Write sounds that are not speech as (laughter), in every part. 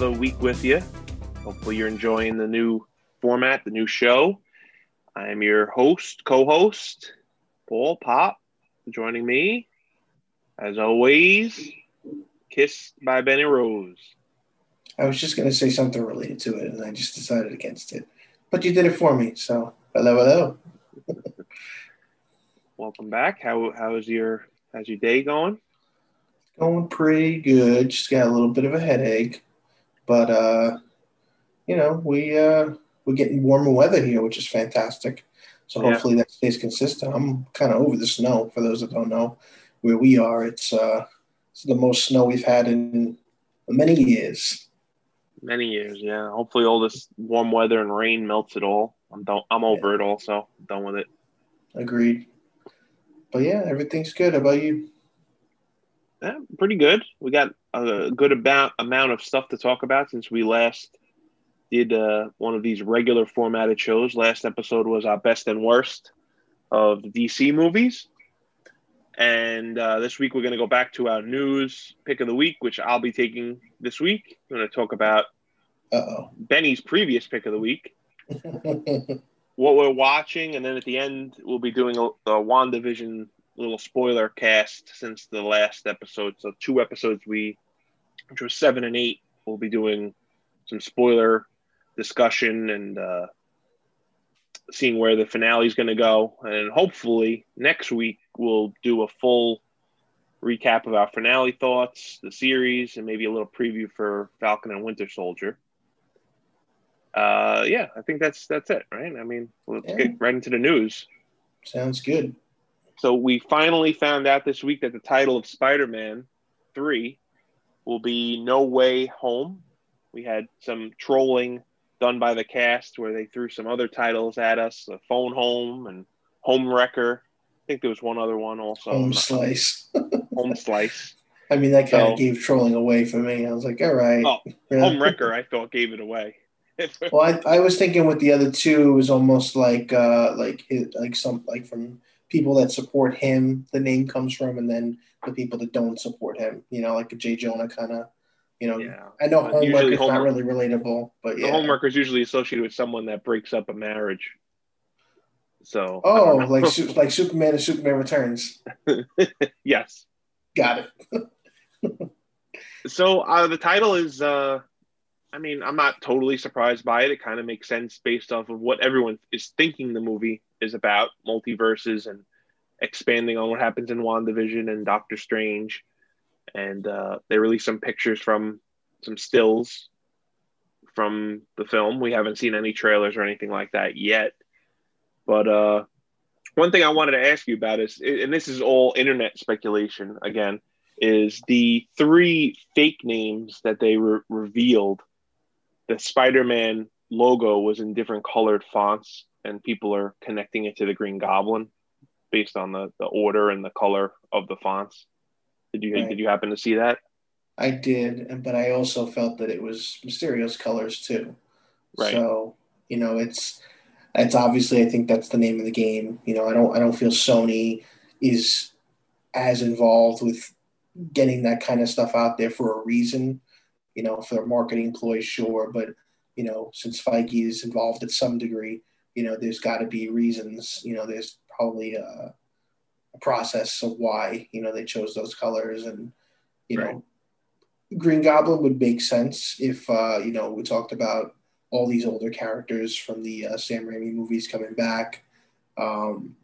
another week with you. Hopefully, you're enjoying the new format, the new show. I am your host, co host, Paul Pop, joining me, as always, kissed by Benny Rose. I was just going to say something related to it, and I just decided against it. But you did it for me, so hello, hello. (laughs) Welcome back. How how's your how's your day going? Going pretty good. Just got a little bit of a headache, but uh, you know we uh, we're getting warmer weather here, which is fantastic. So hopefully yeah. that stays consistent. I'm kind of over the snow. For those that don't know, where we are, it's uh, it's the most snow we've had in many years. Many years, yeah. Hopefully, all this warm weather and rain melts it all. I'm done. I'm over yeah. it. Also, I'm done with it. Agreed. But yeah, everything's good. How about you? Yeah, pretty good. We got a good about amount of stuff to talk about since we last did uh, one of these regular formatted shows. Last episode was our best and worst of the DC movies. And uh, this week we're going to go back to our news pick of the week, which I'll be taking this week. I'm going to talk about Uh-oh. Benny's previous pick of the week, (laughs) what we're watching, and then at the end we'll be doing a, a WandaVision little spoiler cast since the last episode. So two episodes we, which was seven and eight, we'll be doing some spoiler discussion and uh, seeing where the finale is going to go. And hopefully next week we'll do a full recap of our finale thoughts, the series, and maybe a little preview for Falcon and Winter Soldier. Uh, yeah, I think that's that's it, right? I mean, let's yeah. get right into the news. Sounds good. So we finally found out this week that the title of Spider-Man 3 will be No Way Home. We had some trolling done by the cast where they threw some other titles at us, Phone Home and Home Wrecker. I think there was one other one also. Home Slice. (laughs) home Slice. I mean, that kind so, of gave trolling away for me. I was like, all right. Oh, (laughs) yeah. Home Wrecker, I thought gave it away. well, I, I was thinking with the other two, it was almost like uh, like it, like some like from people that support him, the name comes from, and then the people that don't support him. You know, like a Jay Jonah kind of. You know, yeah. I know home wrecker is not really relatable, but yeah. The home wrecker is usually associated with someone that breaks up a marriage. So oh, like (laughs) like Superman and Superman Returns. (laughs) yes, got it. so uh, the title is. Uh, I mean, I'm not totally surprised by it. It kind of makes sense based off of what everyone is thinking the movie is about multiverses and expanding on what happens in WandaVision and Doctor Strange. And uh, they released some pictures from some stills from the film. We haven't seen any trailers or anything like that yet. But uh, one thing I wanted to ask you about is, and this is all internet speculation again, is the three fake names that they re- revealed. The Spider Man logo was in different colored fonts and people are connecting it to the Green Goblin based on the, the order and the color of the fonts. Did you right. did you happen to see that? I did, but I also felt that it was Mysterio's colors too. Right. So you know, it's it's obviously I think that's the name of the game. You know, I don't I don't feel Sony is as involved with getting that kind of stuff out there for a reason. You know, for their marketing employees, sure, but you know, since Feige is involved at some degree, you know, there's got to be reasons. You know, there's probably a, a, process of why you know they chose those colors, and you right. know, Green Goblin would make sense if uh, you know we talked about all these older characters from the uh, Sam Raimi movies coming back. Um,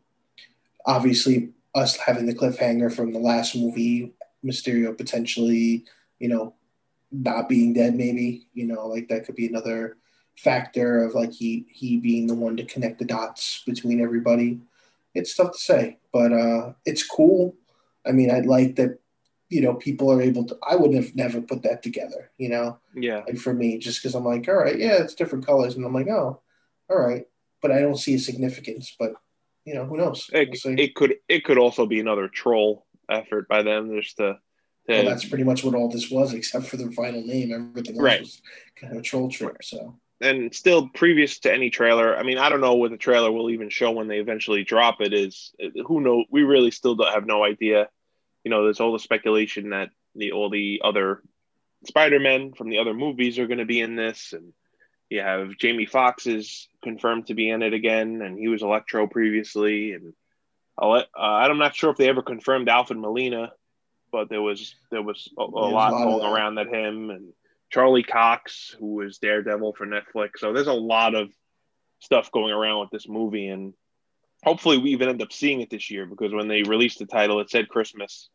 obviously, us having the cliffhanger from the last movie, Mysterio potentially, you know, not being dead, maybe, you know, like that could be another factor of like he he being the one to connect the dots between everybody. It's tough to say, but uh, it's cool. I mean, I like that. You know, people are able to. I would have never put that together. You know, yeah. Like for me, just because I'm like, all right, yeah, it's different colors, and I'm like, oh, all right, but I don't see a significance. But you know, who knows? It, we'll it could it could also be another troll effort by them just to well, that's pretty much what all this was, except for the final name. Everything else right. was kind of a troll trip. So and still previous to any trailer. I mean, I don't know what the trailer will even show when they eventually drop it. Is who know? We really still don't have no idea. You know, there's all the speculation that the all the other Spider-Men from the other movies are going to be in this, and you have Jamie Foxx is confirmed to be in it again, and he was Electro previously, and uh, I'm not sure if they ever confirmed Alfred Molina, but there was there was a, a lot going around that him and Charlie Cox, who was Daredevil for Netflix. So there's a lot of stuff going around with this movie, and hopefully we even end up seeing it this year because when they released the title, it said Christmas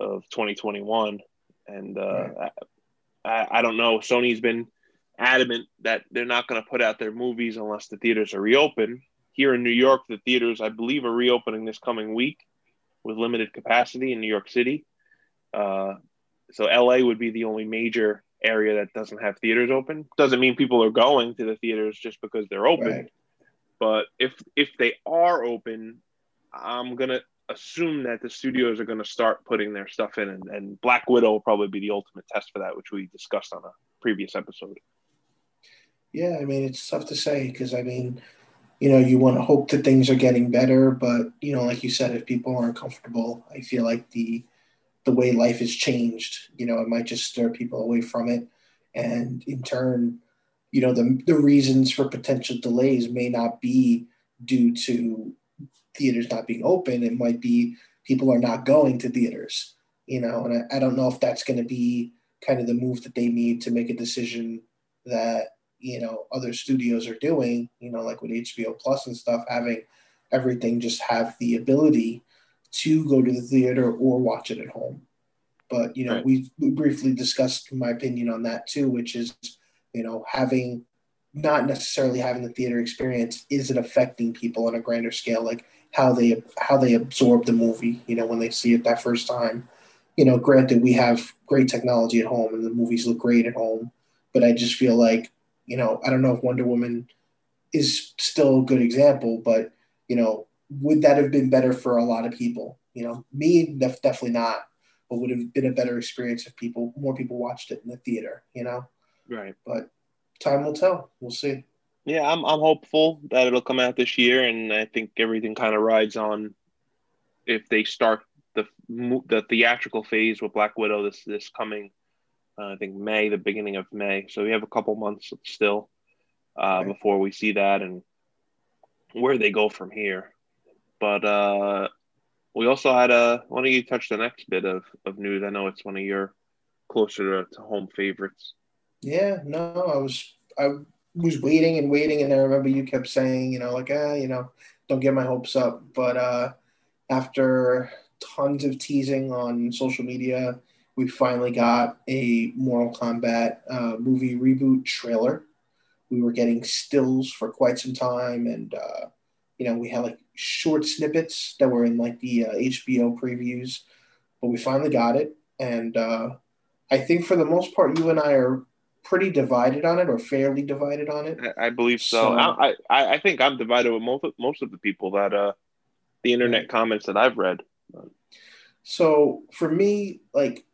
of 2021, and uh, right. I, I don't know. Sony's been adamant that they're not going to put out their movies unless the theaters are reopened. Here in New York, the theaters, I believe, are reopening this coming week with limited capacity in New York City. Uh, so LA would be the only major area that doesn't have theaters open. Doesn't mean people are going to the theaters just because they're open. Right. But if if they are open, I'm gonna assume that the studios are gonna start putting their stuff in, and, and Black Widow will probably be the ultimate test for that, which we discussed on a previous episode. Yeah, I mean it's tough to say because I mean, you know, you want to hope that things are getting better, but you know, like you said, if people aren't comfortable, I feel like the the way life has changed, you know, it might just stir people away from it. And in turn, you know, the, the reasons for potential delays may not be due to theaters not being open. It might be people are not going to theaters, you know, and I, I don't know if that's going to be kind of the move that they need to make a decision that, you know, other studios are doing, you know, like with HBO Plus and stuff, having everything just have the ability to go to the theater or watch it at home. But you know, right. we, we briefly discussed my opinion on that too, which is you know having not necessarily having the theater experience is it affecting people on a grander scale, like how they how they absorb the movie. You know, when they see it that first time. You know, granted, we have great technology at home and the movies look great at home, but I just feel like you know I don't know if Wonder Woman is still a good example, but you know would that have been better for a lot of people? You know, me def- definitely not, but would have been a better experience if people more people watched it in the theater. You know, right? But time will tell. We'll see. Yeah, I'm I'm hopeful that it'll come out this year, and I think everything kind of rides on if they start the the theatrical phase with Black Widow this this coming. Uh, I think May, the beginning of May. So we have a couple months still uh, right. before we see that and where they go from here. But uh, we also had a. Why don't you touch the next bit of, of news? I know it's one of your closer to, to home favorites. Yeah, no, I was I was waiting and waiting, and I remember you kept saying, you know, like, ah, you know, don't get my hopes up. But uh, after tons of teasing on social media, we finally got a Mortal Kombat uh, movie reboot trailer. We were getting stills for quite some time, and uh, you know, we had like short snippets that were in like the uh, HBO previews, but we finally got it. And uh, I think for the most part, you and I are pretty divided on it, or fairly divided on it. I, I believe so. so I, I, I think I'm divided with most of, most of the people that uh, the internet comments that I've read. So for me, like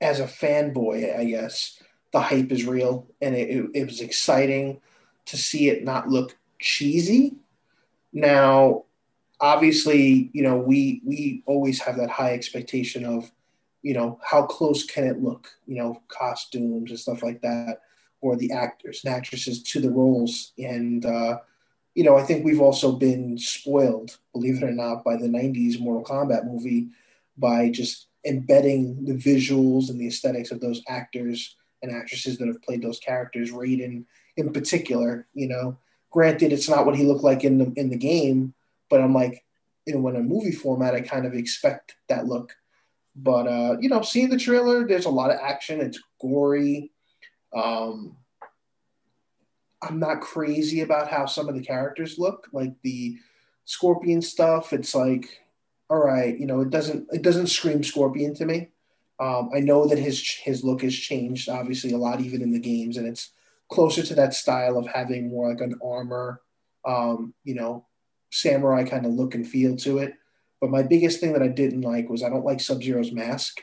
as a fanboy, I guess the hype is real, and it, it, it was exciting to see it not look cheesy. Now, obviously, you know, we we always have that high expectation of, you know, how close can it look, you know, costumes and stuff like that, or the actors and actresses to the roles. And uh, you know, I think we've also been spoiled, believe it or not, by the '90s Mortal Kombat movie by just embedding the visuals and the aesthetics of those actors and actresses that have played those characters. Raiden, in particular, you know, Granted, it's not what he looked like in the in the game, but I'm like, you know, when a movie format, I kind of expect that look. But uh, you know, seeing the trailer, there's a lot of action. It's gory. Um, I'm not crazy about how some of the characters look, like the Scorpion stuff. It's like, all right, you know, it doesn't it doesn't scream Scorpion to me. Um, I know that his his look has changed, obviously, a lot even in the games, and it's closer to that style of having more like an armor, um, you know, samurai kind of look and feel to it. But my biggest thing that I didn't like was I don't like Sub Zero's mask.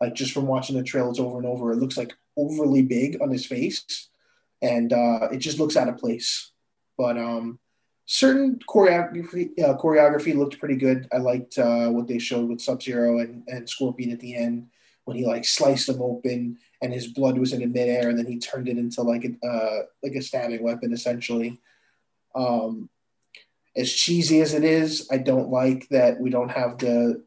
Like just from watching the trailers over and over, it looks like overly big on his face, and uh, it just looks out of place. But um, certain choreography uh, choreography looked pretty good. I liked uh, what they showed with Sub Zero and, and Scorpion at the end when he like sliced him open and his blood was in the midair and then he turned it into like a uh, like a stabbing weapon essentially. Um, as cheesy as it is, I don't like that we don't have the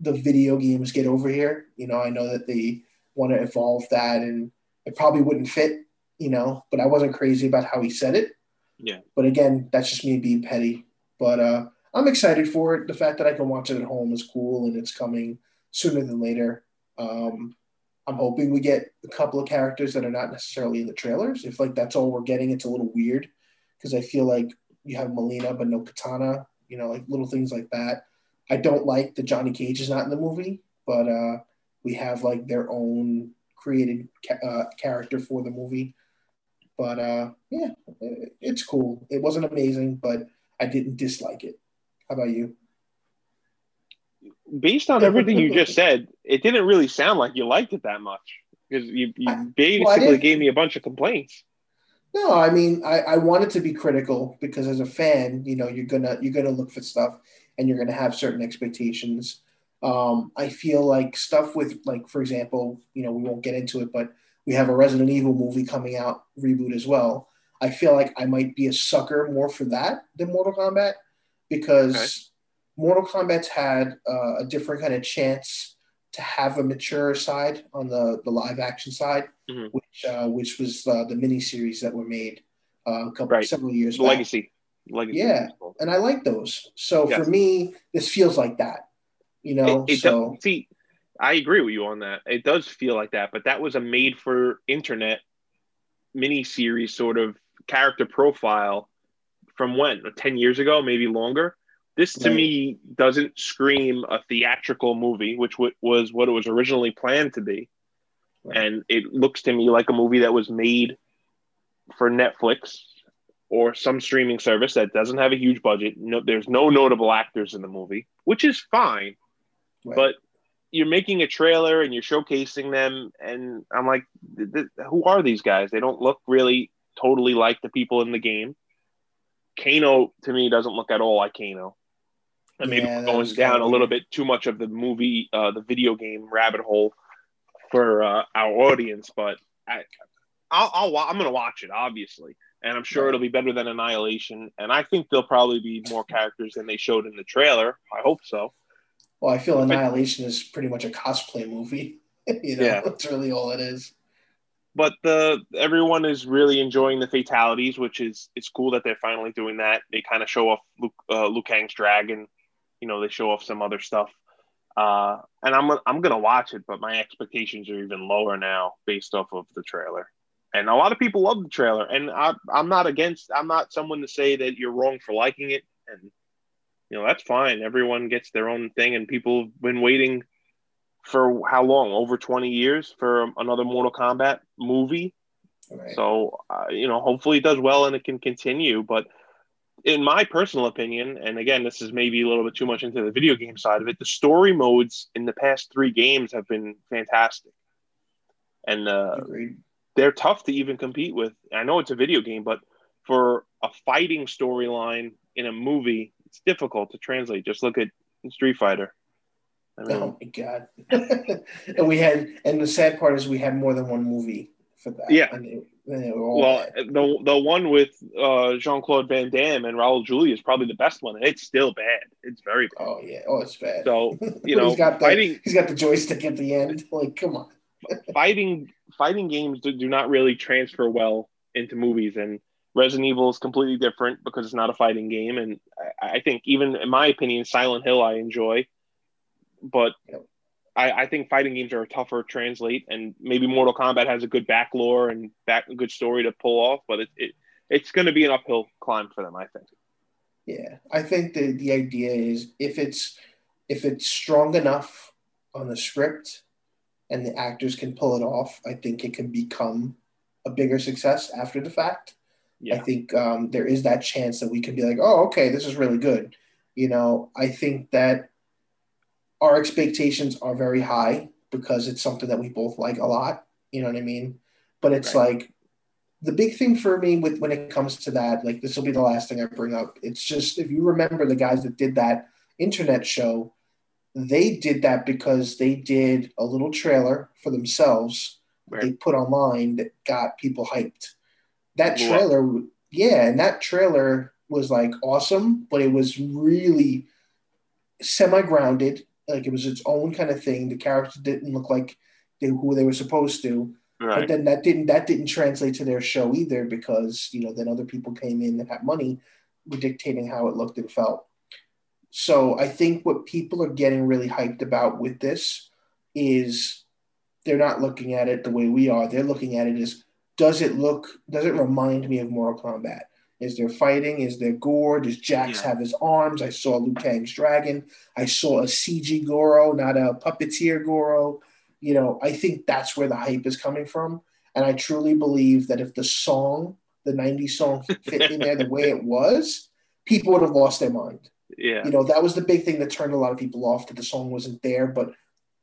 the video games get over here. You know, I know that they want to evolve that and it probably wouldn't fit, you know, but I wasn't crazy about how he said it. Yeah. But again, that's just me being petty. But uh, I'm excited for it. The fact that I can watch it at home is cool and it's coming sooner than later. Um, I'm hoping we get a couple of characters that are not necessarily in the trailers. If like that's all we're getting, it's a little weird because I feel like you have Mileena but no Katana, you know, like little things like that. I don't like that Johnny Cage is not in the movie, but uh, we have like their own created ca- uh, character for the movie. But uh, yeah, it's cool. It wasn't amazing, but I didn't dislike it. How about you? Based on everything you just said, it didn't really sound like you liked it that much because you, you basically well, gave me a bunch of complaints. No, I mean, I, I wanted to be critical because as a fan, you know, you're gonna you're gonna look for stuff and you're gonna have certain expectations. Um, I feel like stuff with like, for example, you know, we won't get into it, but we have a Resident Evil movie coming out reboot as well. I feel like I might be a sucker more for that than Mortal Kombat because. Mortal Kombat's had uh, a different kind of chance to have a mature side on the, the live action side, mm-hmm. which uh, which was uh, the mini series that were made uh, a couple right. several years back. Legacy. Legacy. Yeah, and I like those. So yes. for me, this feels like that. You know, it, it so does, see, I agree with you on that. It does feel like that, but that was a made for internet mini series sort of character profile from when? 10 years ago, maybe longer. This to right. me doesn't scream a theatrical movie, which w- was what it was originally planned to be. Right. And it looks to me like a movie that was made for Netflix or some streaming service that doesn't have a huge budget. No, there's no notable actors in the movie, which is fine. Right. But you're making a trailer and you're showcasing them, and I'm like, who are these guys? They don't look really totally like the people in the game. Kano to me doesn't look at all like Kano. And maybe yeah, going down a little bit too much of the movie, uh, the video game rabbit hole for uh, our audience, but I, I'll, I'll I'm gonna watch it obviously, and I'm sure it'll be better than Annihilation, and I think there'll probably be more characters than they showed in the trailer. I hope so. Well, I feel Annihilation is pretty much a cosplay movie. (laughs) you know, yeah. that's really all it is. But the everyone is really enjoying the fatalities, which is it's cool that they're finally doing that. They kind of show off Luke, uh, Liu Kang's dragon. You know, they show off some other stuff. Uh, and I'm I'm gonna watch it, but my expectations are even lower now based off of the trailer. And a lot of people love the trailer, and I, I'm not against. I'm not someone to say that you're wrong for liking it, and you know that's fine. Everyone gets their own thing, and people have been waiting for how long? Over 20 years for another Mortal Kombat movie. Right. So uh, you know, hopefully it does well and it can continue. But in my personal opinion, and again, this is maybe a little bit too much into the video game side of it. The story modes in the past three games have been fantastic, and uh, they're tough to even compete with. I know it's a video game, but for a fighting storyline in a movie, it's difficult to translate. Just look at Street Fighter. I mean, oh my god! (laughs) and we had, and the sad part is we had more than one movie for that. Yeah. They, they well, the the one with uh, Jean Claude Van Damme and Raul Julia is probably the best one, and it's still bad. It's very bad. Oh yeah, oh it's bad. So (laughs) you know, he's got the, fighting. He's got the joystick at the end. (laughs) Like, come on. (laughs) fighting fighting games do, do not really transfer well into movies, and Resident Evil is completely different because it's not a fighting game, and I, I think even in my opinion, Silent Hill I enjoy, but yep. I, I, think fighting games are a tougher to translate, and maybe Mortal Kombat has a good back lore and back a good story to pull off, but it, it it's going to be an uphill climb for them, I think. Yeah, I think the the idea is if it's if it's strong enough on the script and the actors can pull it off, I think it can become a bigger success after the fact. Yeah. I think um, there is that chance that we can be like, oh, okay, this is really good. You know, I think that our expectations are very high because it's something that we both like a lot. You know what I mean? But it's right. like the big thing for me with when it comes to that, like this will be the last thing I bring up. It's just if you remember the guys that did that internet show, they did that because they did a little trailer for themselves right. they put online that got people hyped. That trailer, yeah, and that trailer was like awesome, but it was really semi grounded. Like it was its own kind of thing. The characters didn't look like they, who they were supposed to. Right. But then that didn't that didn't translate to their show either because you know then other people came in that had money were dictating how it looked and felt. So I think what people are getting really hyped about with this is they're not looking at it the way we are. They're looking at it as does it look does it remind me of Mortal Kombat? Is there fighting? Is there gore? Does Jax yeah. have his arms? I saw Liu Kang's dragon. I saw a CG Goro, not a puppeteer Goro you know, I think that's where the hype is coming from. And I truly believe that if the song, the 90s song (laughs) fit in there the way it was, people would have lost their mind. Yeah. You know, that was the big thing that turned a lot of people off that the song wasn't there, but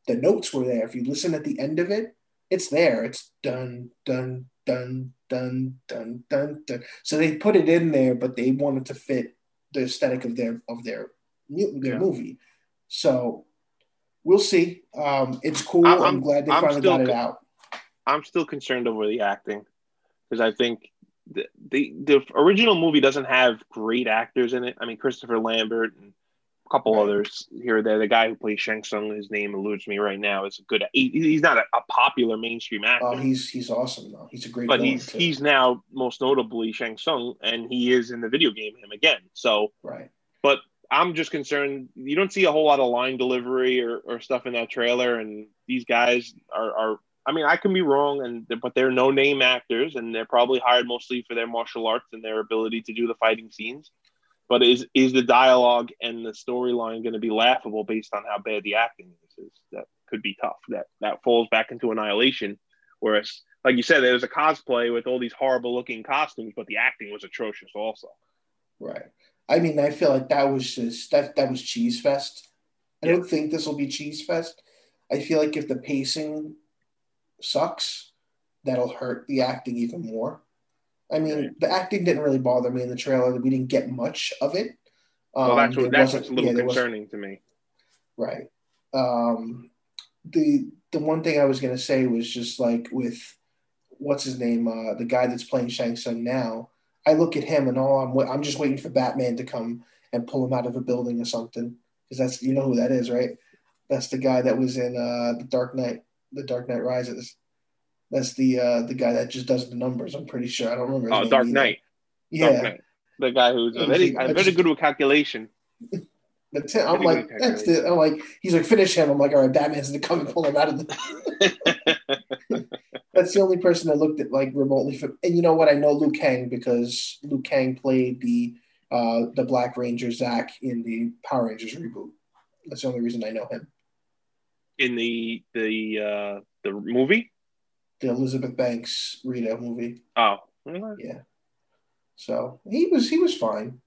the notes were there. If you listen at the end of it, it's there. It's dun, dun, dun, dun, dun, dun, dun. So they put it in there, but they wanted to fit the aesthetic of their of their their yeah. movie. So we'll see. Um, it's cool. I'm, I'm glad they I'm finally got it out. I'm still concerned over the acting because I think the, the, the original movie doesn't have great actors in it. I mean, Christopher Lambert and a couple others here or there. The guy who plays Shang Tsung, his name eludes me right now, is a good. He, he's not a, a, popular mainstream actor. Oh, he's he's awesome though. He's a great. But he's too. he's now most notably Shang Tsung, and he is in the video game him again. So right. But I'm just concerned you don't see a whole lot of line delivery or, or stuff in that trailer, and these guys are, are I mean, I can be wrong, and but they're no name actors, and they're probably hired mostly for their martial arts and their ability to do the fighting scenes. But is is the dialogue and the storyline going to be laughable based on how bad the acting is? is? That could be tough. That that falls back into annihilation. Whereas, like you said, there was a cosplay with all these horrible looking costumes, but the acting was atrocious also. Right. I mean, I feel like that was just that that was cheese fest. I don't think this will be cheese fest. I feel like if the pacing sucks, that'll hurt the acting even more. I mean, the acting didn't really bother me in the trailer. We didn't get much of it. Um, well, that's what, that's what's a little yeah, concerning to me. Right. Um, the the one thing I was gonna say was just like with what's his name, uh, the guy that's playing Shang Tsung now. I look at him and all I'm I'm just waiting for Batman to come and pull him out of a building or something because that's you know who that is, right? That's the guy that was in uh, the Dark Knight, the Dark Knight Rises. That's the uh, the guy that just does the numbers. I'm pretty sure. I don't remember. Oh, Dark Knight. Yeah, Dark Knight. the guy who's very, very good with calculation. (laughs) That's it. I'm like, that's the. I'm like, he's like, finish him. I'm like, all right, Batman's gonna come and pull him out of the. (laughs) That's the only person I looked at like remotely from. And you know what? I know Liu Kang because Liu Kang played the uh, the Black Ranger Zach in the Power Rangers reboot. That's the only reason I know him. In the the uh, the movie, the Elizabeth Banks Rita movie. Oh, yeah. So he was he was fine.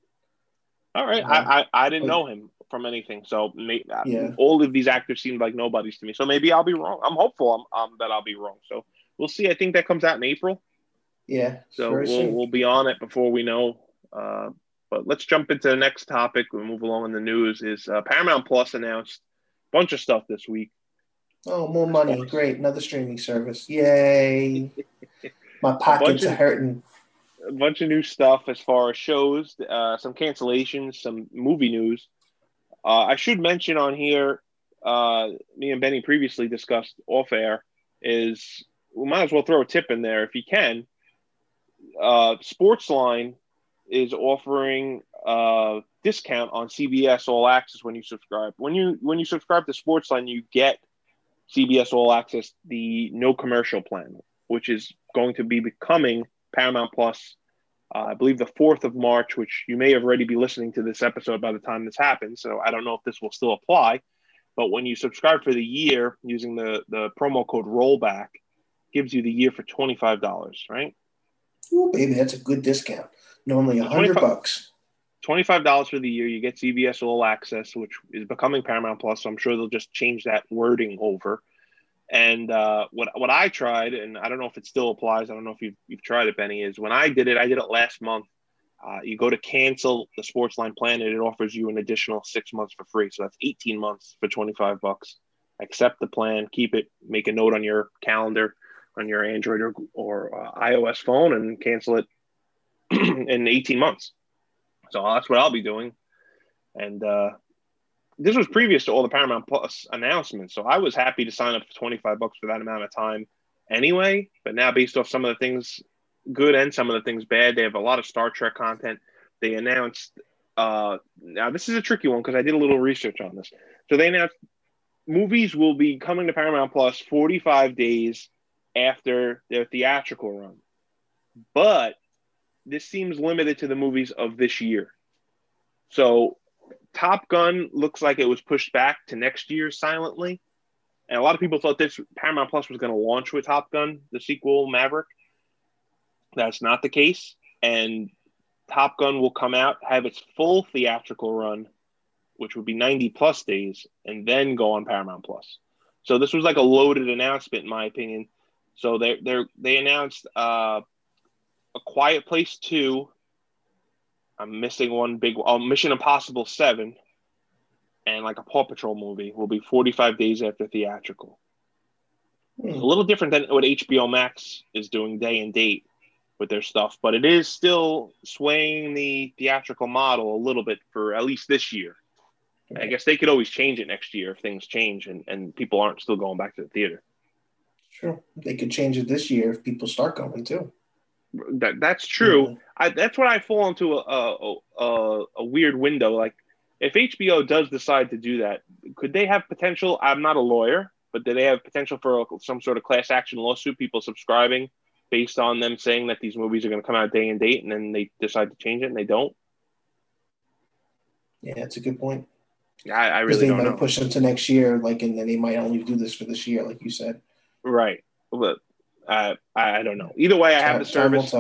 All right, um, I, I, I didn't know him from anything, so may, yeah. all of these actors seemed like nobodies to me. So maybe I'll be wrong. I'm hopeful I'm, um, that I'll be wrong. So we'll see. I think that comes out in April. Yeah. So we'll, we'll be on it before we know. Uh, but let's jump into the next topic. We'll move along in the news. Is uh, Paramount Plus announced a bunch of stuff this week. Oh, more money! Great, another streaming service! Yay! (laughs) My pockets are hurting. A bunch of new stuff as far as shows, uh, some cancellations, some movie news. Uh, I should mention on here, uh, me and Benny previously discussed off air, is we might as well throw a tip in there if you can. Uh, Sportsline is offering a discount on CBS All Access when you subscribe. When you when you subscribe to Sportsline, you get CBS All Access, the no commercial plan, which is going to be becoming Paramount Plus. Uh, I believe the fourth of March, which you may already be listening to this episode by the time this happens. So I don't know if this will still apply, but when you subscribe for the year using the the promo code Rollback, gives you the year for twenty five dollars, right? Oh, baby, that's a good discount. Normally a hundred bucks. Twenty five dollars for the year. You get CBS All Access, which is becoming Paramount Plus. So I'm sure they'll just change that wording over. And uh, what what I tried, and I don't know if it still applies. I don't know if you've, you've tried it, Benny. Is when I did it, I did it last month. Uh, you go to cancel the Sportsline plan, and it offers you an additional six months for free. So that's 18 months for 25 bucks. Accept the plan, keep it, make a note on your calendar, on your Android or, or uh, iOS phone, and cancel it (clears throat) in 18 months. So that's what I'll be doing. And uh, this was previous to all the Paramount Plus announcements. So I was happy to sign up for 25 bucks for that amount of time anyway. But now, based off some of the things good and some of the things bad, they have a lot of Star Trek content. They announced, uh, now this is a tricky one because I did a little research on this. So they announced movies will be coming to Paramount Plus 45 days after their theatrical run. But this seems limited to the movies of this year. So Top Gun looks like it was pushed back to next year silently. And a lot of people thought this Paramount Plus was going to launch with Top Gun, the sequel Maverick. That's not the case. And Top Gun will come out, have its full theatrical run, which would be 90 plus days, and then go on Paramount Plus. So this was like a loaded announcement, in my opinion. So they they they announced uh, a Quiet Place Two. I'm missing one big. Oh, Mission Impossible Seven, and like a Paw Patrol movie will be 45 days after theatrical. Hmm. A little different than what HBO Max is doing day and date with their stuff, but it is still swaying the theatrical model a little bit for at least this year. I guess they could always change it next year if things change and, and people aren't still going back to the theater. Sure. They could change it this year if people start going too. That that's true. I, that's what I fall into a, a, a, a weird window. Like if HBO does decide to do that, could they have potential? I'm not a lawyer, but do they have potential for some sort of class action lawsuit? People subscribing based on them saying that these movies are going to come out day and date, and then they decide to change it and they don't. Yeah, that's a good point. Yeah, I, I really they might know. push them to next year, like, and then they might only do this for this year, like you said. Right, but uh, I, I don't know. Either way, I have the service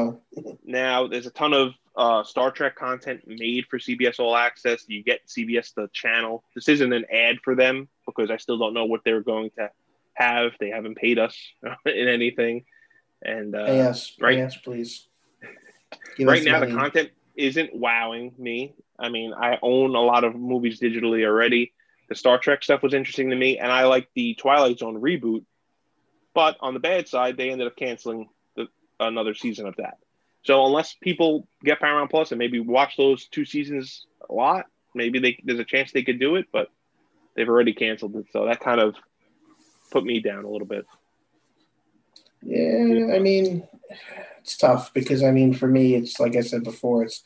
now. There's a ton of uh, Star Trek content made for CBS All Access. You get CBS the channel. This isn't an ad for them because I still don't know what they're going to have. They haven't paid us (laughs) in anything. And uh, yes, right, yes, please. Give right now, money. the content isn't wowing me. I mean, I own a lot of movies digitally already. The Star Trek stuff was interesting to me, and I like the Twilight Zone reboot. But on the bad side, they ended up canceling the, another season of that. So unless people get Paramount Plus and maybe watch those two seasons a lot, maybe they, there's a chance they could do it. But they've already canceled it, so that kind of put me down a little bit. Yeah, I mean, it's tough because I mean, for me, it's like I said before, it's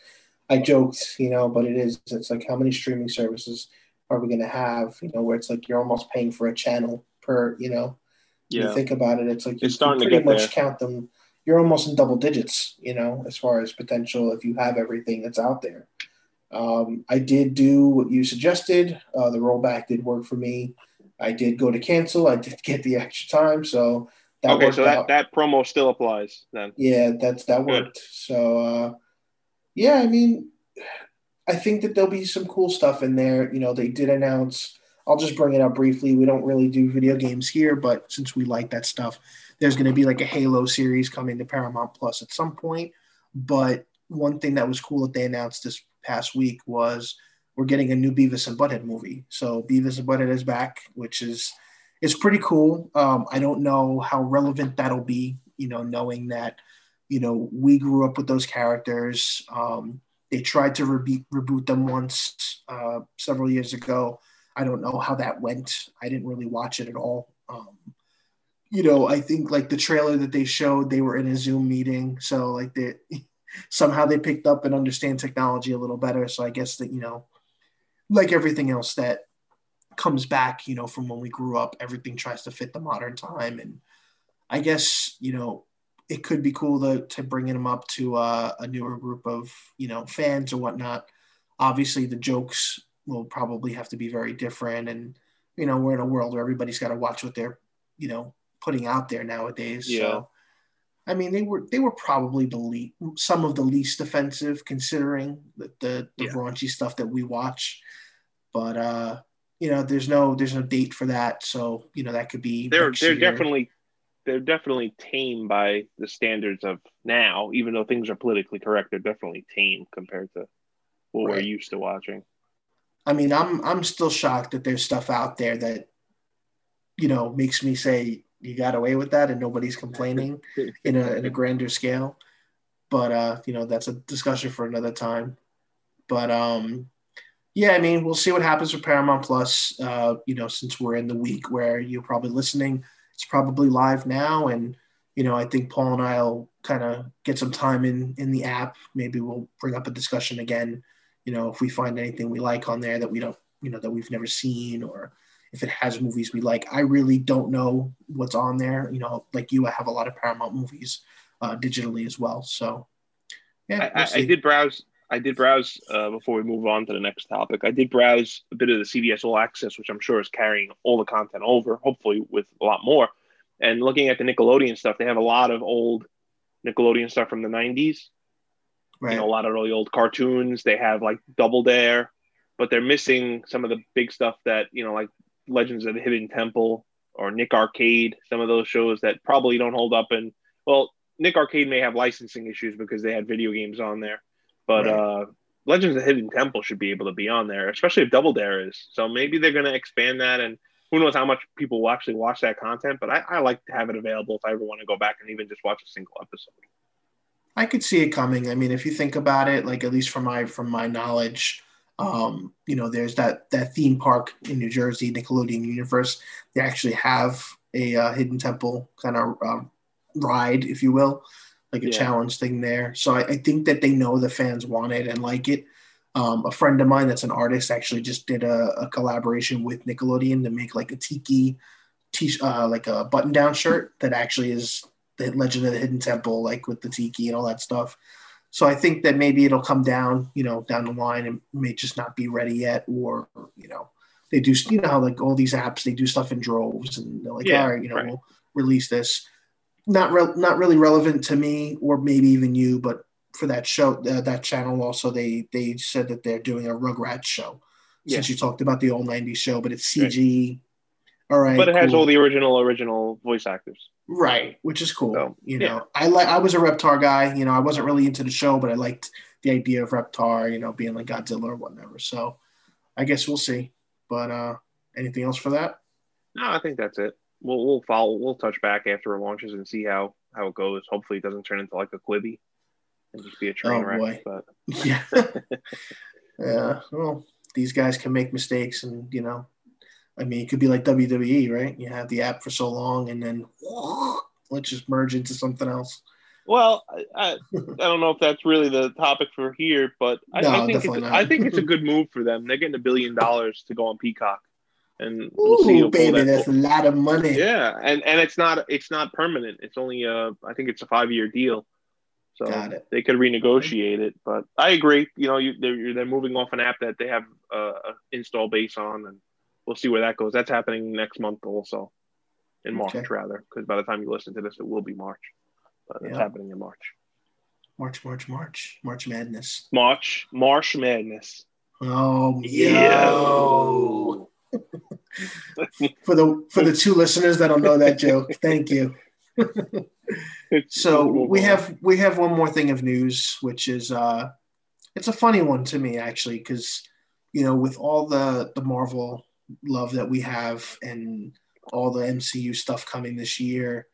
I joked, you know, but it is. It's like how many streaming services are we going to have? You know, where it's like you're almost paying for a channel per, you know. Yeah. You think about it, it's like you, it's starting pretty to much there. count them. You're almost in double digits, you know, as far as potential if you have everything that's out there. Um, I did do what you suggested. Uh, the rollback did work for me. I did go to cancel. I did (laughs) get the extra time, so that okay, so that, out. that promo still applies then. Yeah, that's that Good. worked. So uh, yeah, I mean, I think that there'll be some cool stuff in there. You know, they did announce. I'll just bring it up briefly. We don't really do video games here, but since we like that stuff, there's going to be like a Halo series coming to Paramount Plus at some point. But one thing that was cool that they announced this past week was we're getting a new Beavis and Butthead movie. So Beavis and Butthead is back, which is it's pretty cool. Um, I don't know how relevant that'll be, you know, knowing that, you know, we grew up with those characters. Um, they tried to reboot, reboot them once uh, several years ago. I don't know how that went. I didn't really watch it at all. Um, you know, I think like the trailer that they showed, they were in a Zoom meeting, so like they (laughs) somehow they picked up and understand technology a little better. So I guess that you know, like everything else that comes back, you know, from when we grew up. Everything tries to fit the modern time, and I guess you know it could be cool to to bringing them up to uh, a newer group of you know fans or whatnot. Obviously, the jokes will probably have to be very different, and you know we're in a world where everybody's got to watch what they're you know putting out there nowadays. Yeah. So, I mean, they were they were probably the le- some of the least offensive considering the the, the yeah. raunchy stuff that we watch. But uh, you know, there's no there's no date for that, so you know that could be. They're they're year. definitely they're definitely tame by the standards of now. Even though things are politically correct, they're definitely tame compared to what right. we're used to watching. I mean, I'm I'm still shocked that there's stuff out there that you know makes me say you got away with that and nobody's complaining (laughs) in a in a grander scale. But uh, you know, that's a discussion for another time. But um yeah, I mean, we'll see what happens with Paramount Plus. Uh, you know, since we're in the week where you're probably listening, it's probably live now, and you know, I think Paul and I'll kind of get some time in in the app. Maybe we'll bring up a discussion again. You know, if we find anything we like on there that we don't, you know, that we've never seen, or if it has movies we like. I really don't know what's on there. You know, like you, I have a lot of Paramount movies uh, digitally as well. So, yeah, we'll I, I, did browse. I did browse uh, before we move on to the next topic. I did browse a bit of the CBS All Access, which I'm sure is carrying all the content over, hopefully with a lot more. And looking at the Nickelodeon stuff, they have a lot of old Nickelodeon stuff from the 90s. Right. You know, a lot of really old cartoons. They have like Double Dare, but they're missing some of the big stuff that, you know, like Legends of the Hidden Temple or Nick Arcade, some of those shows that probably don't hold up. And well, Nick Arcade may have licensing issues because they had video games on there, but right. uh, Legends of the Hidden Temple should be able to be on there, especially if Double Dare is. So maybe they're going to expand that, and who knows how much people will actually watch that content. But I, I like to have it available if I ever want to go back and even just watch a single episode. I could see it coming. I mean, if you think about it, like at least from my from my knowledge, um, you know, there's that that theme park in New Jersey, Nickelodeon Universe. They actually have a uh, hidden temple kind of um, ride, if you will, like a yeah. challenge thing there. So I, I, think that they know the fans want it and like it. Um, a friend of mine that's an artist actually just did a, a collaboration with Nickelodeon to make like a tiki, t- uh, like a button down shirt that actually is the Legend of the Hidden Temple, like with the tiki and all that stuff. So I think that maybe it'll come down, you know, down the line and may just not be ready yet, or you know, they do, you know, how like all these apps they do stuff in droves, and they're like, yeah, all right, you know, right. we'll release this. Not re- not really relevant to me, or maybe even you, but for that show, uh, that channel also they they said that they're doing a Rugrats show. Yeah. Since you talked about the old '90s show, but it's CG. Right. All right, but it has all the original original voice actors. Right, which is cool. So, you know, yeah. I like I was a Reptar guy. You know, I wasn't really into the show, but I liked the idea of Reptar. You know, being like Godzilla or whatever. So, I guess we'll see. But uh anything else for that? No, I think that's it. We'll we'll follow. We'll touch back after it launches and see how how it goes. Hopefully, it doesn't turn into like a Quibi and just be a train oh, wreck. Boy. But (laughs) yeah, yeah. (laughs) Well, these guys can make mistakes, and you know, I mean, it could be like WWE, right? You have the app for so long, and then (gasps) let's just merge into something else. Well, I, I, don't know if that's really the topic for here, but I, no, I think it's, I think it's a good move for them. They're getting a billion dollars to go on Peacock, and we'll Ooh, see. baby, that that's a lot of money. Yeah, and and it's not it's not permanent. It's only a I think it's a five year deal, so they could renegotiate it. But I agree. You know, you they're they're moving off an app that they have a, a install base on, and we'll see where that goes. That's happening next month also, in March okay. rather, because by the time you listen to this, it will be March. But it's happening in March. March, March, March, March Madness. March, March Madness. Oh yeah. for the for the two listeners that don't know that joke, thank you. (laughs) so we have we have one more thing of news, which is uh, it's a funny one to me actually, because you know with all the the Marvel love that we have and all the MCU stuff coming this year.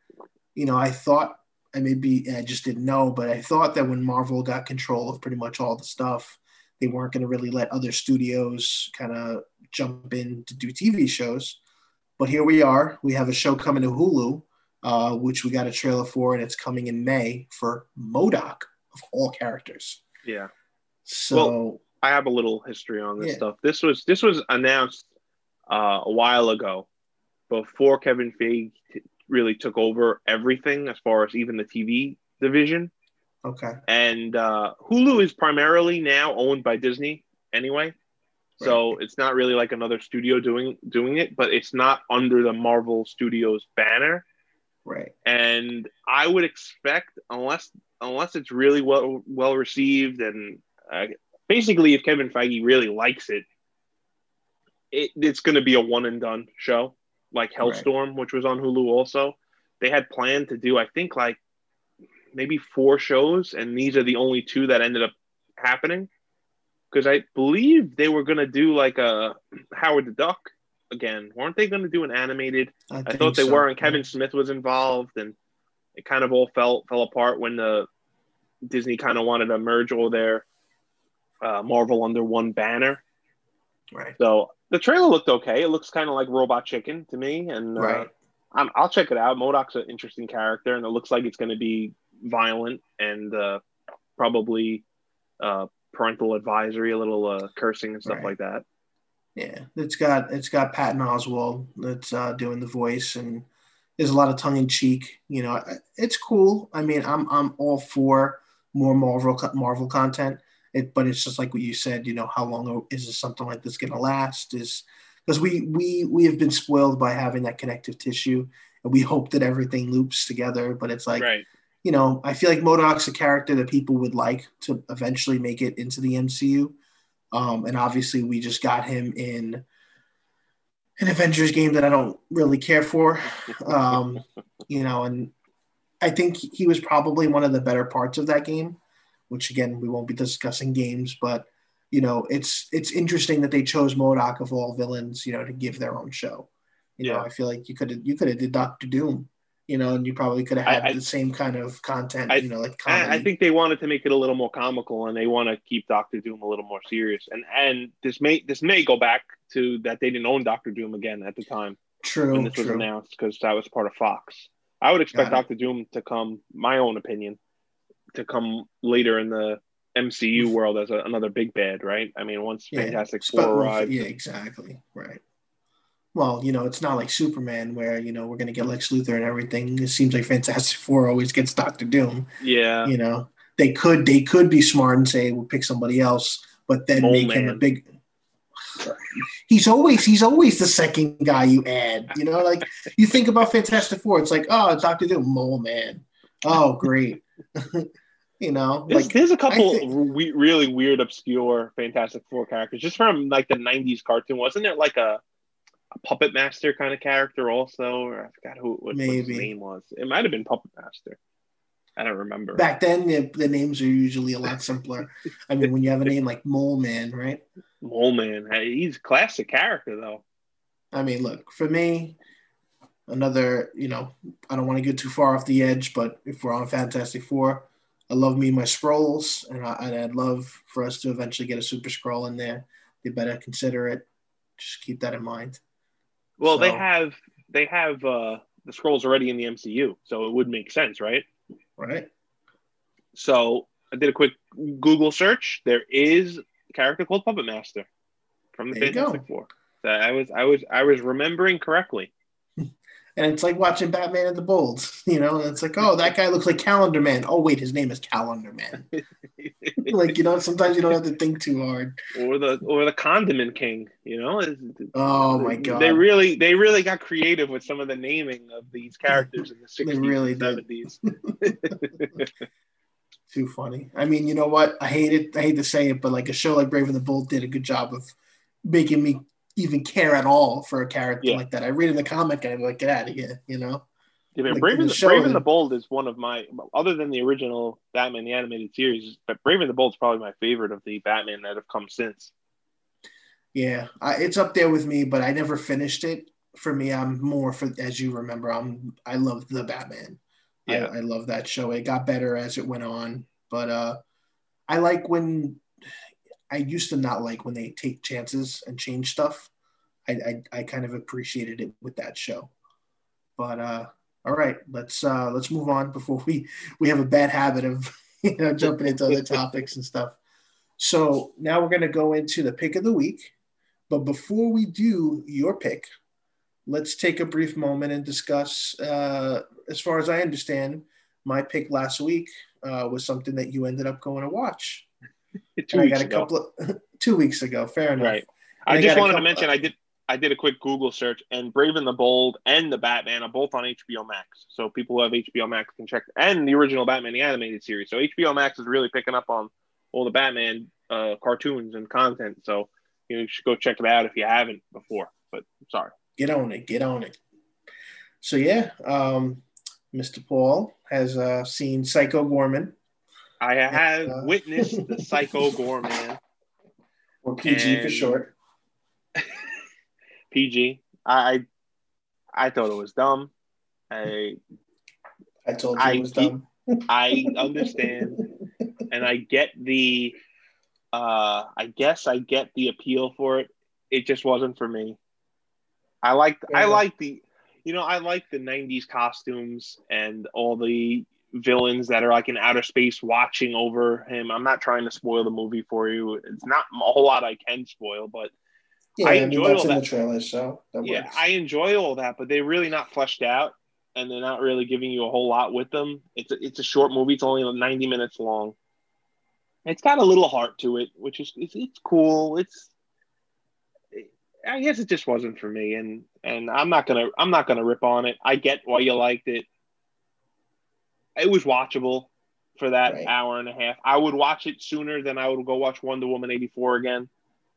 You know, I thought I maybe I just didn't know, but I thought that when Marvel got control of pretty much all the stuff, they weren't going to really let other studios kind of jump in to do TV shows. But here we are. We have a show coming to Hulu, uh, which we got a trailer for, and it's coming in May for MODOK of all characters. Yeah. So well, I have a little history on this yeah. stuff. This was this was announced uh, a while ago, before Kevin Feige t- really took over everything as far as even the TV division. Okay. And uh, Hulu is primarily now owned by Disney anyway. So right. it's not really like another studio doing doing it, but it's not under the Marvel Studios banner. Right. And I would expect unless unless it's really well well received and uh, basically if Kevin Feige really likes it, it, it's going to be a one and done show, like Helstrom, right. which was on Hulu. Also, they had planned to do, I think, like maybe four shows, and these are the only two that ended up happening. Because I believe they were going to do like a Howard the Duck again. weren't they going to do an animated? I, I thought they so. were, and Kevin yeah. Smith was involved, and it kind of all fell fell apart when the Disney kind of wanted to merge all their uh, Marvel under one banner. Right. So the trailer looked okay. It looks kind of like Robot Chicken to me, and uh, right. i will check it out. MODOK's an interesting character, and it looks like it's going to be violent and uh, probably uh, parental advisory, a little uh, cursing and stuff right. like that. Yeah, it's got it's got Patton Oswalt that's uh, doing the voice, and there's a lot of tongue in cheek. You know, it's cool. I mean, I'm I'm all for more Marvel Marvel content. It, but it's just like what you said. You know, how long is this, something like this going to last? Is because we we we have been spoiled by having that connective tissue, and we hope that everything loops together. But it's like, right. you know, I feel like MODOK's a character that people would like to eventually make it into the MCU. Um, and obviously, we just got him in an Avengers game that I don't really care for. Um, (laughs) you know, and I think he was probably one of the better parts of that game, which again, we won't be discussing games, but you know, it's it's interesting that they chose MODOK of all villains, you know, to give their own show. You yeah. know, I feel like you could have you could have did Doctor Doom you know, and you probably could have had I, the same kind of content, I, you know, like comedy. I think they wanted to make it a little more comical, and they want to keep Doctor Doom a little more serious. And and this may this may go back to that they didn't own Doctor Doom again at the time. True. When this true. was announced, because that was part of Fox. I would expect Doctor Doom to come. My own opinion, to come later in the MCU world as a, another big bad, right? I mean, once yeah. Fantastic Four arrived. Yeah, exactly. Right well, you know, it's not like Superman where, you know, we're going to get Lex Luthor and everything. It seems like Fantastic (laughs) Four always gets Doctor Doom. Yeah. You know, they could they could be smart and say we'll pick somebody else, but then make man. him a big He's always he's always the second guy you add. You know, like you think about Fantastic Four, it's like, oh, Doctor Doom, Mole Man. Oh, great. (laughs) you know, there's, like there's a couple think, we, really weird, obscure Fantastic Four characters just from like the '90s cartoon. Wasn't there like a a puppet master kind of character also, or I forgot who what, Maybe. what his name was. It might have been puppet master. I don't remember. Back then, the, the names are usually a lot simpler. I mean, when you have a name like Mole Man, right? Mole Man, he's a classic character though. I mean, look for me. Another, you know, I don't want to get too far off the edge, but if we're on Fantastic Four, I love me my Skrulls, and, I, would love for us to eventually get a Super Skrull in there. They better consider it. Just keep that in mind. Well, so, they have they have uh, the Skrulls already in the MCU, so it would make sense, right? Right. So I did a quick Google search. There is a character called Puppet Master from the there Fantastic Four. That I was I was I was remembering correctly and it's like watching Batman and the Bold, (laughs) you know. And it's like, oh, that guy looks like Calendar Man. Oh, wait, his name is Calendar Man. (laughs) like you know, sometimes you don't have to think too hard. Or the or the Condiment King, you know. Oh my god, they really they really got creative with some of the naming of these characters in the (laughs) sixties really and seventies. Too funny. I mean, you know what? I hate it. I hate to say it, but like a show like Brave and the Bold did a good job of making me even care at all for a character yeah. like that. I read in the comic and I'm like, get out of here, you know. Yeah, like Brave, and the, Brave and the Bold is one of my, other than the original Batman the animated series, but Brave and the Bold is probably my favorite of the Batman that have come since. Yeah, I, it's up there with me, but I never finished it. For me, I'm more for as you remember, I'm I love the Batman. Yeah, I, I love that show. It got better as it went on, but uh, I like when I used to not like when they take chances and change stuff. I, I, I kind of appreciated it with that show. But uh, all right, let's uh, let's move on before we we have a bad habit of (laughs) you know jumping into other topics and stuff. So now we're going to go into the pick of the week. But before we do your pick, let's take a brief moment and discuss. Uh, as far as I understand, my pick last week uh, was something that you ended up going to watch. (laughs) two weeks I got a ago. couple of (laughs) two weeks ago. Fair enough. Right. I, I just wanted to mention I did I did a quick Google search and Brave and the Bold and the Batman are both on HBO Max. So people who have HBO Max can check and the original Batman the animated series. So HBO Max is really picking up on all the Batman uh, cartoons and content. So you should go check it out if you haven't before. But sorry, get on it, get on it. So yeah, um, Mr. Paul has uh, seen Psycho Goreman. I have uh, witnessed the (laughs) Psycho Goreman, or PG for short. (laughs) PG. I I thought it was dumb. I I told you I it was dumb. I understand, (laughs) and I get the. Uh, I guess I get the appeal for it. It just wasn't for me. I like yeah. I like the, you know, I like the '90s costumes and all the villains that are like in outer space watching over him. I'm not trying to spoil the movie for you. It's not a whole lot I can spoil, but yeah, I, I enjoy mean, all in that. the trailer, so yeah, works. I enjoy all that, but they're really not fleshed out, and they're not really giving you a whole lot with them. It's a, it's a short movie. It's only 90 minutes long. It's got a little heart to it, which is it's, it's cool. It's I guess it just wasn't for me, and and I'm not gonna I'm not gonna rip on it. I get why you liked it. It was watchable for that right. hour and a half. I would watch it sooner than I would go watch Wonder Woman 84 again.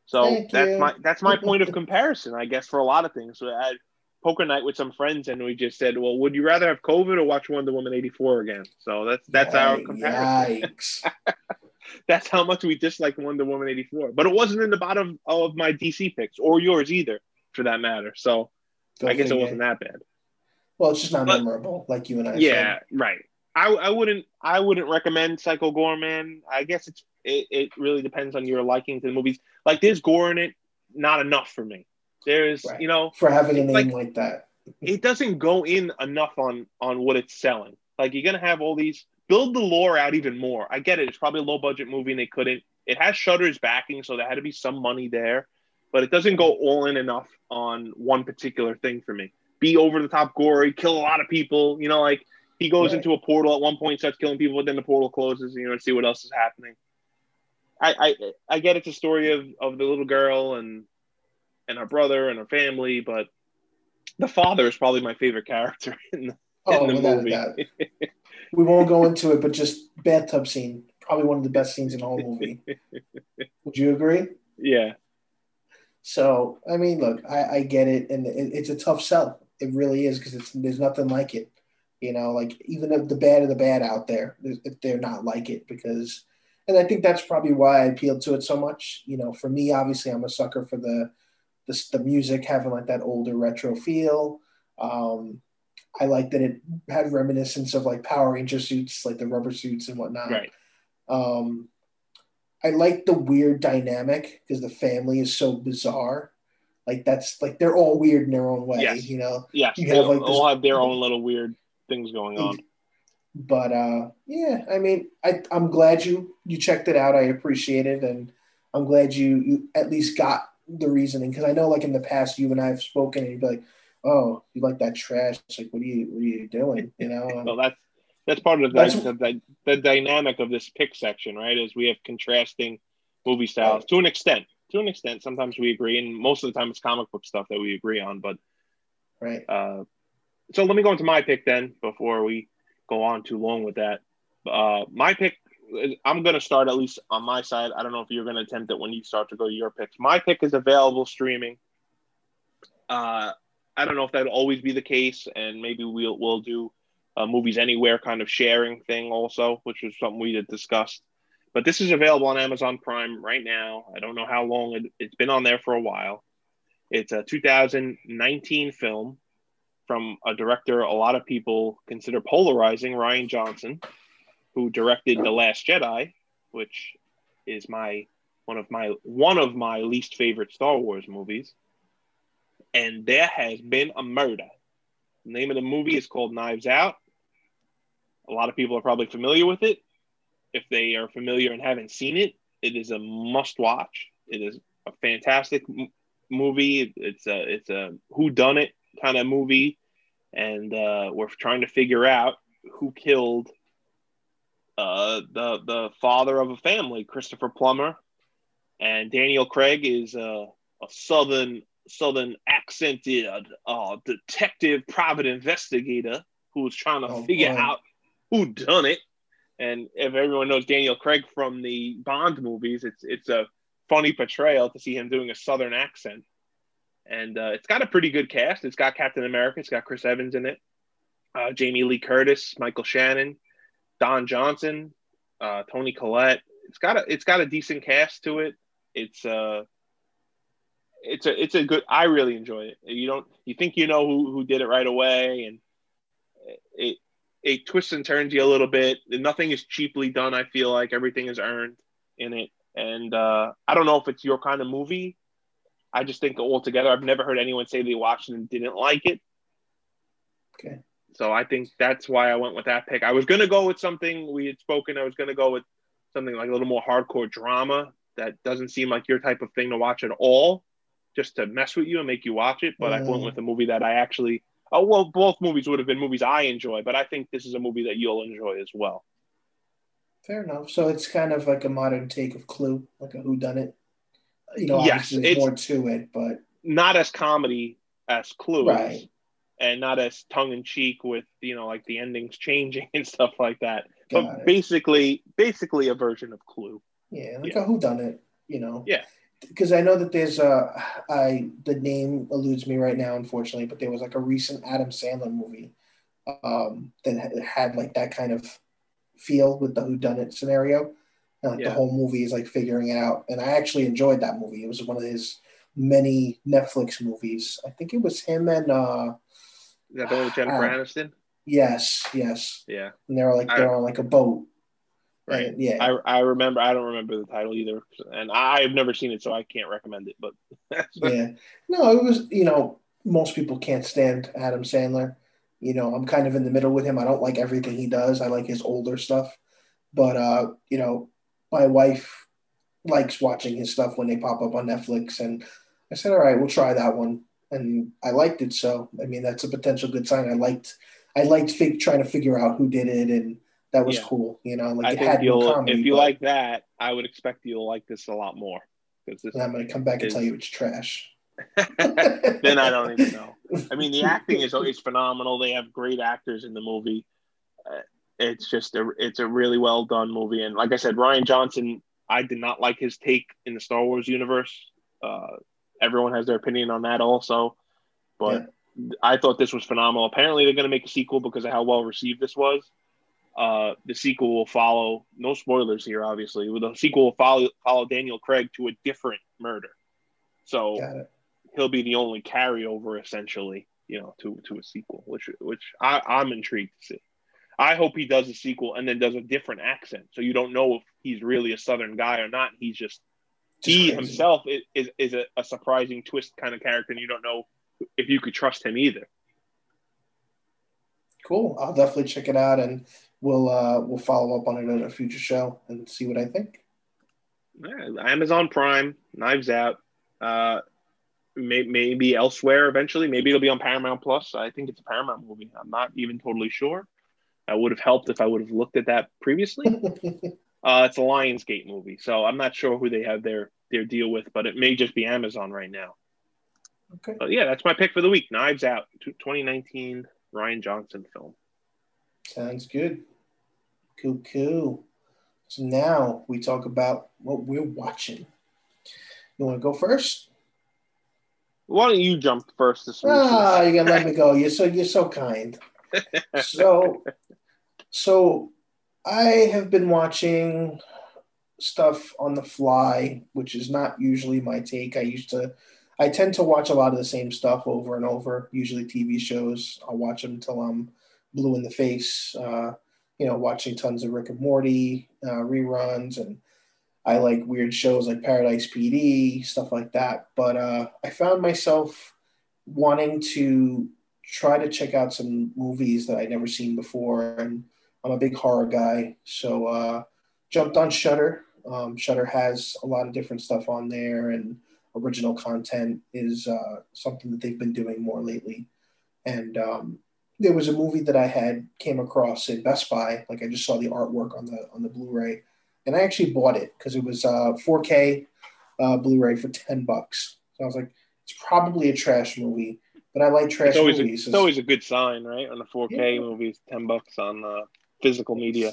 So Thank that's you. my that's my (laughs) point of comparison, I guess, for a lot of things. So I had poker night with some friends, and we just said, "Well, would you rather have COVID or watch Wonder Woman eighty four again?" So that's that's our comparison. (laughs) that's how much we dislike Wonder Woman eighty four. But it wasn't in the bottom of my DC picks or yours either, for that matter. So Go I guess it wasn't that bad. Well, it's just not but, memorable, like you and I. Yeah, said. right. I, I wouldn't I wouldn't recommend Psycho Goreman. I guess it's it, it really depends on your liking to the movies. Like there's gore in it, not enough for me. There's right. you know for having a name like, like that. it doesn't go in enough on on what it's selling. Like you're gonna have all these build the lore out even more. I get it. It's probably a low budget movie and they couldn't. It has Shudder's backing, so there had to be some money there, but it doesn't go all in enough on one particular thing for me. Be over the top gory, kill a lot of people. You know, like he goes right. into a portal at one point, starts killing people, but then the portal closes. You know, to see what else is happening. I, I I get it's a story of of the little girl and and her brother and her family, but the father is probably my favorite character (laughs) in the, oh, in the movie. (laughs) we won't go into it, but just bathtub scene, probably one of the best scenes in all the whole movie. (laughs) Would you agree? Yeah. So I mean, look, I, I get it, and it, it's a tough sell. It really is because it's there's nothing like it. You know, like even if the bad of the bad out there, if they're not like it, because and I think that's probably why I appealed to it so much. You know, for me, obviously, I'm a sucker for the the, the music having like that older retro feel. Um, I like that it had reminiscence of like Power Ranger suits, like the rubber suits and whatnot. Right. Um, I like the weird dynamic because the family is so bizarre. Like that's like they're all weird in their own way. Yes. You know. Yeah. You have like all have their own little weird things going on. But uh, yeah, I mean, I, I'm glad you you checked it out. I appreciate it, and I'm glad you you at least got the reasoning because I know, like in the past, you and I have spoken, and you'd be like, "Oh, you like that trash? It's like, what are you what are you doing?" You know. (laughs) well, that's that's part of the, the, the, the, dynamic of this pick section, right? Is we have contrasting movie styles to an extent. To an extent, sometimes we agree, and most of the time it's comic book stuff that we agree on. But right. Uh, so let me go into my pick then before we go on too long with that. Uh, my pick, I'm going to start at least on my side. I don't know if you're going to attempt it when you start to go to your picks. My pick is available streaming. Uh, I don't know if that'll always be the case, and maybe we'll we'll do a movies anywhere kind of sharing thing also, which was something we had discussed. But this is available on Amazon Prime right now. I don't know how long it, it's been on there for a while. It's a 2019 film from a director a lot of people consider polarizing, Rian Johnson, who directed The Last Jedi, which is my one of my one of my least favorite Star Wars movies. And there has been a murder. The name of the movie is called Knives Out. A lot of people are probably familiar with it. If they are familiar and haven't seen it, it is a must watch. It is a fantastic m- movie. It's a it's a who done it kind of movie, and uh, we're trying to figure out who killed uh, the the father of a family, Christopher Plummer, and Daniel Craig is a, a southern southern accented uh, detective, private investigator who's trying to oh, figure boy. out who done it. And if everyone knows Daniel Craig from the Bond movies, it's it's a funny portrayal to see him doing a Southern accent. And uh, it's got a pretty good cast. It's got Captain America. It's got Chris Evans in it. Uh, Jamie Lee Curtis, Michael Shannon, Don Johnson, uh, Toni Collette. It's got a it's got a decent cast to it. It's uh it's a it's a good. I really enjoy it. You don't you think you know who who did it right away, and it it twists and turns you a little bit. Nothing is cheaply done. I feel like everything is earned in it, and uh, I don't know if it's your kind of movie. I just think altogether, I've never heard anyone say they watched it and didn't like it. Okay. So I think that's why I went with that pick. I was going to go with something we had spoken. I was going to go with something like a little more hardcore drama that doesn't seem like your type of thing to watch at all just to mess with you and make you watch it. But mm. I went mm. with a movie that I actually, oh, well, both movies would have been movies I enjoy, but I think this is a movie that you'll enjoy as well. Fair enough. So it's kind of like a modern take of Clue, like a Who Done It. You know, yes, there's more to it, but not as comedy as Clue, right? And not as tongue in cheek with you know like the endings changing (laughs) and stuff like that. Got but it. basically, basically a version of Clue. Yeah, like yeah. a Who Done It. You know. Yeah because I know that there's a I the name eludes me right now, unfortunately, but there was like a recent Adam Sandler movie um, that had like that kind of feel with the Who Done It scenario. And, like yeah. the whole movie is like figuring it out, and I actually enjoyed that movie. It was one of his many Netflix movies. I think it was him and uh, is that the one with Jennifer uh, Aniston? Yes, yes. Yeah. And they were like they're on like a boat Right. And, yeah. I, I remember. I don't remember the title either, and I've never seen it, so I can't recommend it. But (laughs) yeah, no, it was. You know, most people can't stand Adam Sandler. You know, I'm kind of in the middle with him. I don't like everything he does. I like his older stuff, but uh, you know, my wife likes watching his stuff when they pop up on Netflix, and I said, all right, we'll try that one, and I liked it. So, I mean, that's a potential good sign. I liked, I liked fig- trying to figure out who did it and that was yeah. cool. You know, like I think you'll comedy, if you like that, I would expect you'll like this a lot more. Because I'm going to come back is, and tell you it's trash. (laughs) then I don't even (laughs) know. I mean, the acting is always phenomenal. They have great actors in the movie. Uh, it's just a it's a really well done movie, and like I said, Rian Johnson. I did not like his take in the Star Wars universe. Uh, everyone has their opinion on that, also, but yeah. I thought this was phenomenal. Apparently, they're going to make a sequel because of how well received this was uh, the sequel will follow. No spoilers here, obviously. The sequel will follow follow Daniel Craig to a different murder, so he'll be the only carryover, essentially, you know, to to a sequel, which which I, I'm intrigued to see. I hope he does a sequel and then does a different accent, so you don't know if he's really a Southern guy or not. He's just, he crazy. himself is is, is a, a surprising twist kind of character, and you don't know if you could trust him either. Cool. I'll definitely check it out, and we'll uh, we'll follow up on it in a future show and see what I think. Yeah, Amazon Prime, Knives Out, uh, may, maybe elsewhere eventually. Maybe it'll be on Paramount Plus. I think it's a Paramount movie. I'm not even totally sure. I would have helped if I would have looked at that previously. (laughs) uh, it's a Lionsgate movie, so I'm not sure who they have their their deal with, but it may just be Amazon right now. Okay. But yeah, that's my pick for the week. Knives Out, 2019 Rian Johnson film. Sounds good. Cool, cool. So now we talk about what we're watching. You want to go first? Why don't you jump first this week? Ah, you're gonna let me go. You're so you're so kind. So, so I have been watching stuff on the fly, which is not usually my take. I used to, I tend to watch a lot of the same stuff over and over. Usually TV shows. I'll watch them until I'm blue in the face. Uh, you know, watching tons of Rick and Morty uh, reruns, and I like weird shows like Paradise PD, stuff like that. But uh, I found myself wanting to try to check out some movies that I'd never seen before, and I'm a big horror guy, so uh, jumped on Shudder. Um, Shudder has a lot of different stuff on there, and original content is uh, something that they've been doing more lately. And um, there was a movie that I had came across in Best Buy. Like I just saw the artwork on the on the Blu-ray, and I actually bought it because it was uh, 4K uh, Blu-ray for ten bucks. So I was like, it's probably a trash movie, but I like trash it's always movies. A, it's always a good sign, right? On the 4K yeah. movies, ten bucks on uh, physical media.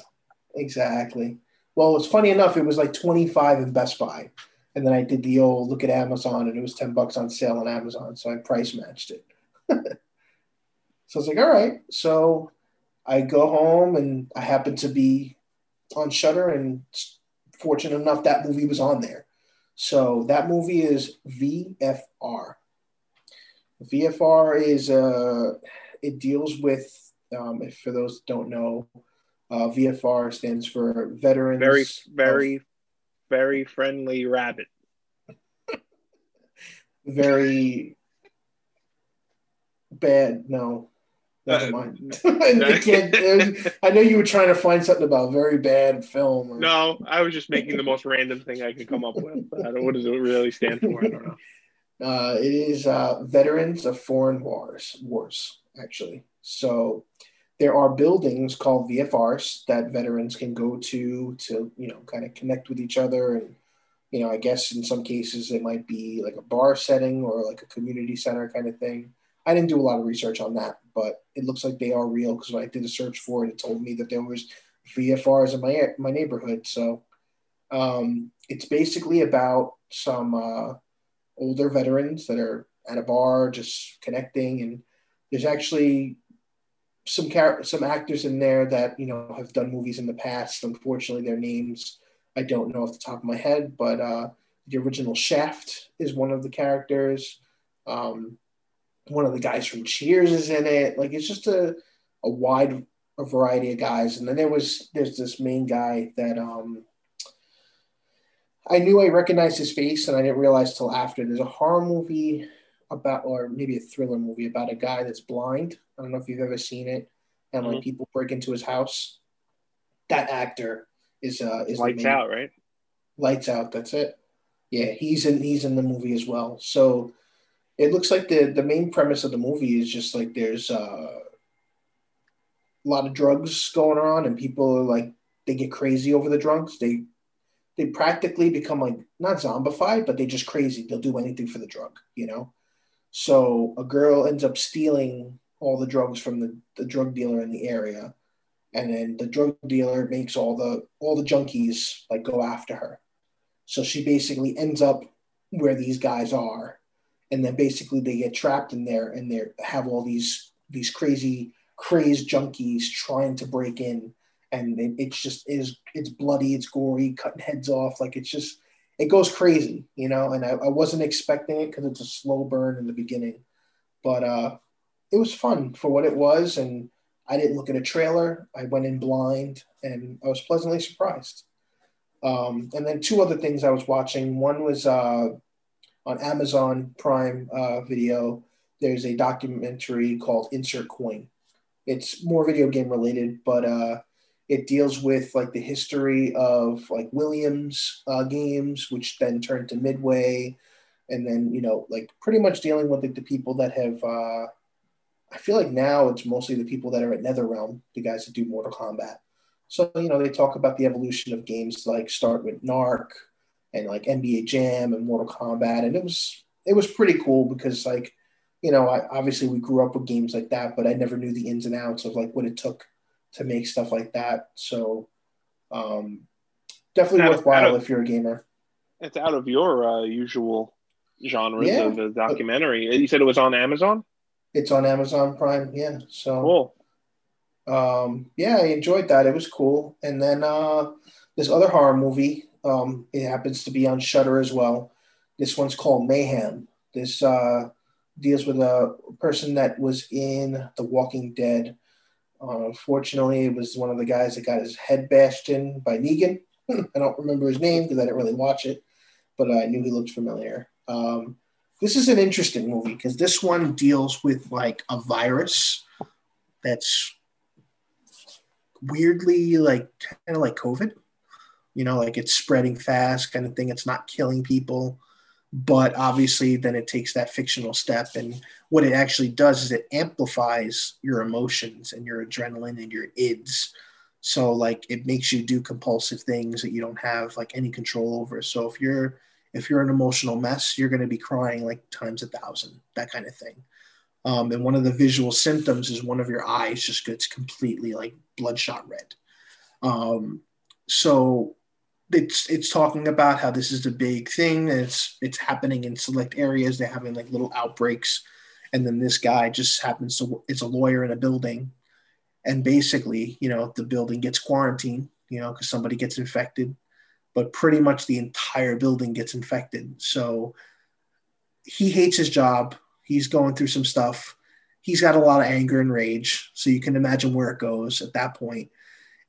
Exactly. Well, it's funny enough. It was like 25 in Best Buy, And then I did the old look at Amazon and it was 10 bucks on sale on Amazon. So I price matched it. (laughs) so I was like, all right. So I go home and I happen to be on Shudder, and fortunate enough that movie was on there. So that movie is VFR. VFR is uh it deals with um, if for those don't know, uh, VFR stands for Veterans. Very, very, of, very friendly rabbit. very bad. No, never uh, mind. (laughs) (laughs) I know you were trying to find something about very bad film. Or... No, I was just making the most random thing I could come up with. I don't, what does it really stand for? I don't know. (laughs) Uh, it is uh, Veterans of Foreign Wars. Wars, actually. So there are buildings called VFRs that veterans can go to to you know kind of connect with each other and you know I guess in some cases it might be like a bar setting or like a community center kind of thing. I didn't do a lot of research on that, but it looks like they are real because when I did a search for it, it told me that there was VFRs in my my neighborhood. So um, it's basically about some uh, older veterans that are at a bar just connecting, and there's actually some char- some actors in there that you know have done movies in the past. Unfortunately, their names I don't know off the top of my head, but uh, the original Shaft is one of the characters. Um, one of the guys from Cheers is in it. Like it's just a a wide a variety of guys. And then there was there's this main guy that um, I knew I recognized his face, and I didn't realize till after. There's a horror movie about, or maybe a thriller movie about a guy that's blind. I don't know if you've ever seen it, and like mm-hmm. people break into his house. That actor is uh is lights out, right? Lights out. That's it. Yeah, he's in he's in the movie as well. So it looks like the the main premise of the movie is just like there's uh, a lot of drugs going on, and people are like they get crazy over the drugs. They they practically become like not zombified, but they just crazy. They'll do anything for the drug, you know. So a girl ends up stealing all the drugs from the, the drug dealer in the area, and then the drug dealer makes all the all the junkies like go after her. So she basically ends up where these guys are, and then basically they get trapped in there, and they have all these these crazy crazed junkies trying to break in, and it, it's just is it's bloody, it's gory, cutting heads off, like it's just it goes crazy, you know. And I, I wasn't expecting it because it's a slow burn in the beginning, but uh, it was fun for what it was. And I didn't look at a trailer. I went in blind, and I was pleasantly surprised. Um, and then two other things I was watching. One was uh, on Amazon Prime uh, Video. There's a documentary called Insert Coin. It's more video game related, but uh, it deals with like the history of like Williams uh, games, which then turned to Midway, and then you know like pretty much dealing with like, the people that have. Uh, I feel like now it's mostly the people that are at NetherRealm, the guys that do Mortal Kombat. So you know they talk about the evolution of games like start with Narc and like NBA Jam and Mortal Kombat, and it was it was pretty cool because like you know I, obviously we grew up with games like that, but I never knew the ins and outs of like what it took to make stuff like that. So um, definitely out worthwhile of, if you're a gamer. It's out of your uh, usual genres yeah. of documentary. You said it was on Amazon. It's on Amazon Prime. Yeah. So cool. Um, yeah, I enjoyed that. It was cool. And then uh, this other horror movie. Um, it happens to be on Shudder as well. This one's called Mayhem. This uh, deals with a person that was in The Walking Dead uh, unfortunately, it was one of the guys that got his head bashed in by Negan. (laughs) I don't remember his name because I didn't really watch it, but I knew he looked familiar. Um, this is an interesting movie because this one deals with like a virus that's weirdly like kind of like COVID. You know, like it's spreading fast, kind of thing. It's not killing people but obviously then it takes that fictional step and what it actually does is it amplifies your emotions and your adrenaline and your ids. So like it makes you do compulsive things that you don't have like any control over. So if you're if you're an emotional mess you're going to be crying like times a thousand that kind of thing. Um, and one of the visual symptoms is one of your eyes just gets completely like bloodshot red. Um, so it's it's talking about how this is a big thing and it's it's happening in select areas. They're having like little outbreaks, and then this guy just happens to it's a lawyer in a building, and basically, you know, the building gets quarantined, you know, because somebody gets infected, but pretty much the entire building gets infected. So he hates his job. He's going through some stuff. He's got a lot of anger and rage. So you can imagine where it goes at that point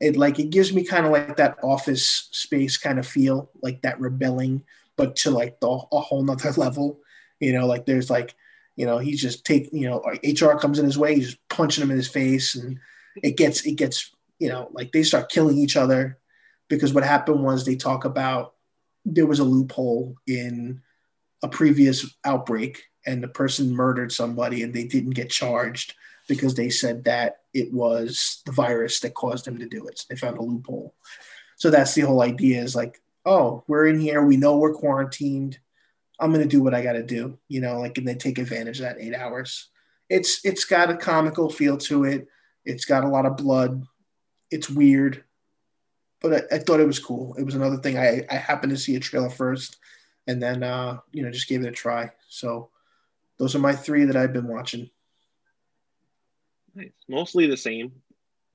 it like it gives me kind of like that office space kind of feel like that rebelling but to like the, a whole nother (laughs) level you know like there's like you know he's just take you know hr comes in his way he's just punching him in his face and it gets it gets you know like they start killing each other because what happened was they talk about there was a loophole in a previous outbreak and the person murdered somebody and they didn't get charged because they said that it was the virus that caused them to do it. So they found a loophole. So that's the whole idea is like, oh, we're in here. We know we're quarantined. I'm going to do what I got to do, you know, like, and they take advantage of that eight hours. It's, it's got a comical feel to it. It's got a lot of blood. It's weird, but I, I thought it was cool. It was another thing. I, I happened to see a trailer first and then, uh, you know, just gave it a try. So those are my three that I've been watching. Nice. Mostly the same,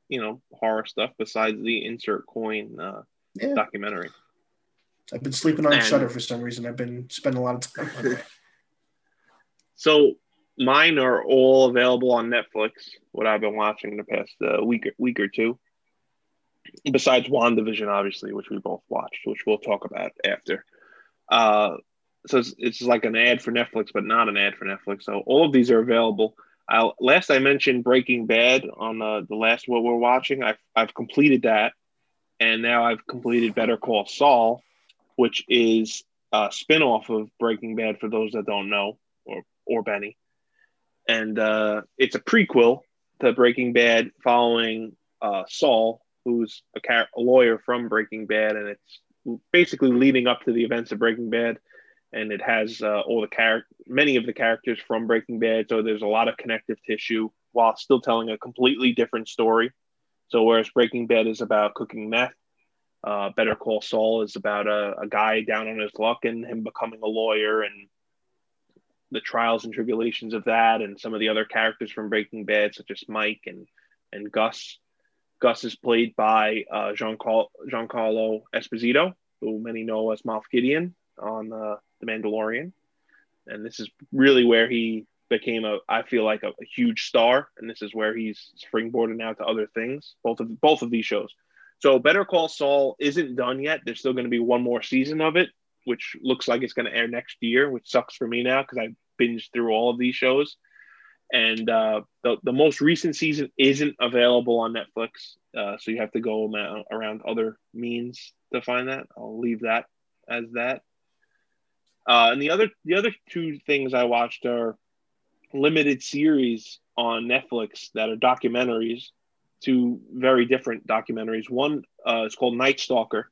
you know, horror stuff besides the insert coin uh, yeah. documentary. I've been sleeping on and, Shudder for some reason. I've been spending a lot of time on it. (laughs) So mine are all available on Netflix. What I've been watching the past uh, week week or two, besides WandaVision, obviously, which we both watched, which we'll talk about after. Uh, so it's, it's like an ad for Netflix, but not an ad for Netflix. So all of these are available. I, last I mentioned Breaking Bad on uh, the last what we're watching. I've I've completed that, and now I've completed Better Call Saul, which is a spinoff of Breaking Bad for those that don't know or or Benny, and uh, it's a prequel to Breaking Bad following uh, Saul, who's a, car- a lawyer from Breaking Bad, and it's basically leading up to the events of Breaking Bad and it has uh, all the character, many of the characters from Breaking Bad. So there's a lot of connective tissue while still telling a completely different story. So whereas Breaking Bad is about cooking meth, uh, Better Call Saul is about a, a guy down on his luck and him becoming a lawyer and the trials and tribulations of that, and some of the other characters from Breaking Bad, such as Mike and and Gus. Gus is played by uh, Giancarlo, Giancarlo Esposito, who many know as Moff Gideon on uh, The Mandalorian, and this is really where he became a I feel like a, a, huge star, and this is where he's springboarding now to other things. Both of both of these shows. So Better Call Saul isn't done yet. There's still going to be one more season of it, which looks like it's going to air next year, which sucks for me now because I binged through all of these shows. And uh, the the most recent season isn't available on Netflix, uh, so you have to go around other means to find that. I'll leave that as that. Uh, and the other the other two things I watched are limited series on Netflix that are documentaries, two very different documentaries. One uh, is called Night Stalker.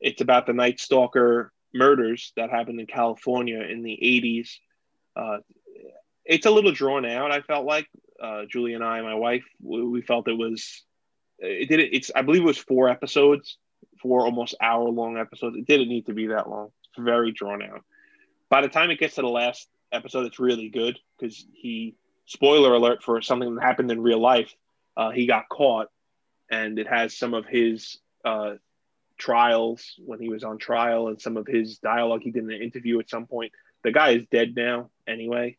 It's about the Night Stalker murders that happened in California in the 80s. Uh, it's a little drawn out. I felt like uh, Julie and I, my wife, we, we felt it was. It did. It's. I believe it was four episodes, four almost hour long episodes. It didn't need to be that long very drawn out. By the time it gets to the last episode, it's really good because he, spoiler alert for something that happened in real life, uh, he got caught, and it has some of his uh, trials when he was on trial and some of his dialogue he did in an interview at some point. The guy is dead now anyway,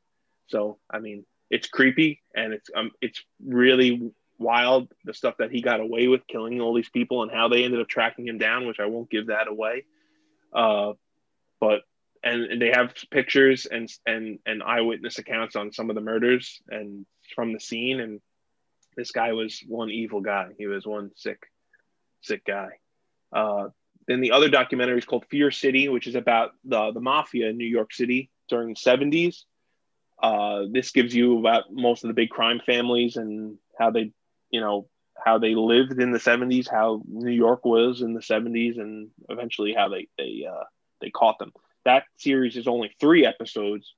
so I mean it's creepy and it's um it's really wild the stuff that he got away with killing all these people and how they ended up tracking him down, which I won't give that away. Uh, but and, and they have pictures and and and eyewitness accounts on some of the murders and from the scene. And this guy was one evil guy. He was one sick sick guy. Uh, then the other documentary is called fear city which is about the the mafia in new york city during the 70s uh, this gives you about most of the big crime families and how they you know how they lived in the 70s how new york was in the 70s and eventually how they they uh, they caught them. That series is only three episodes.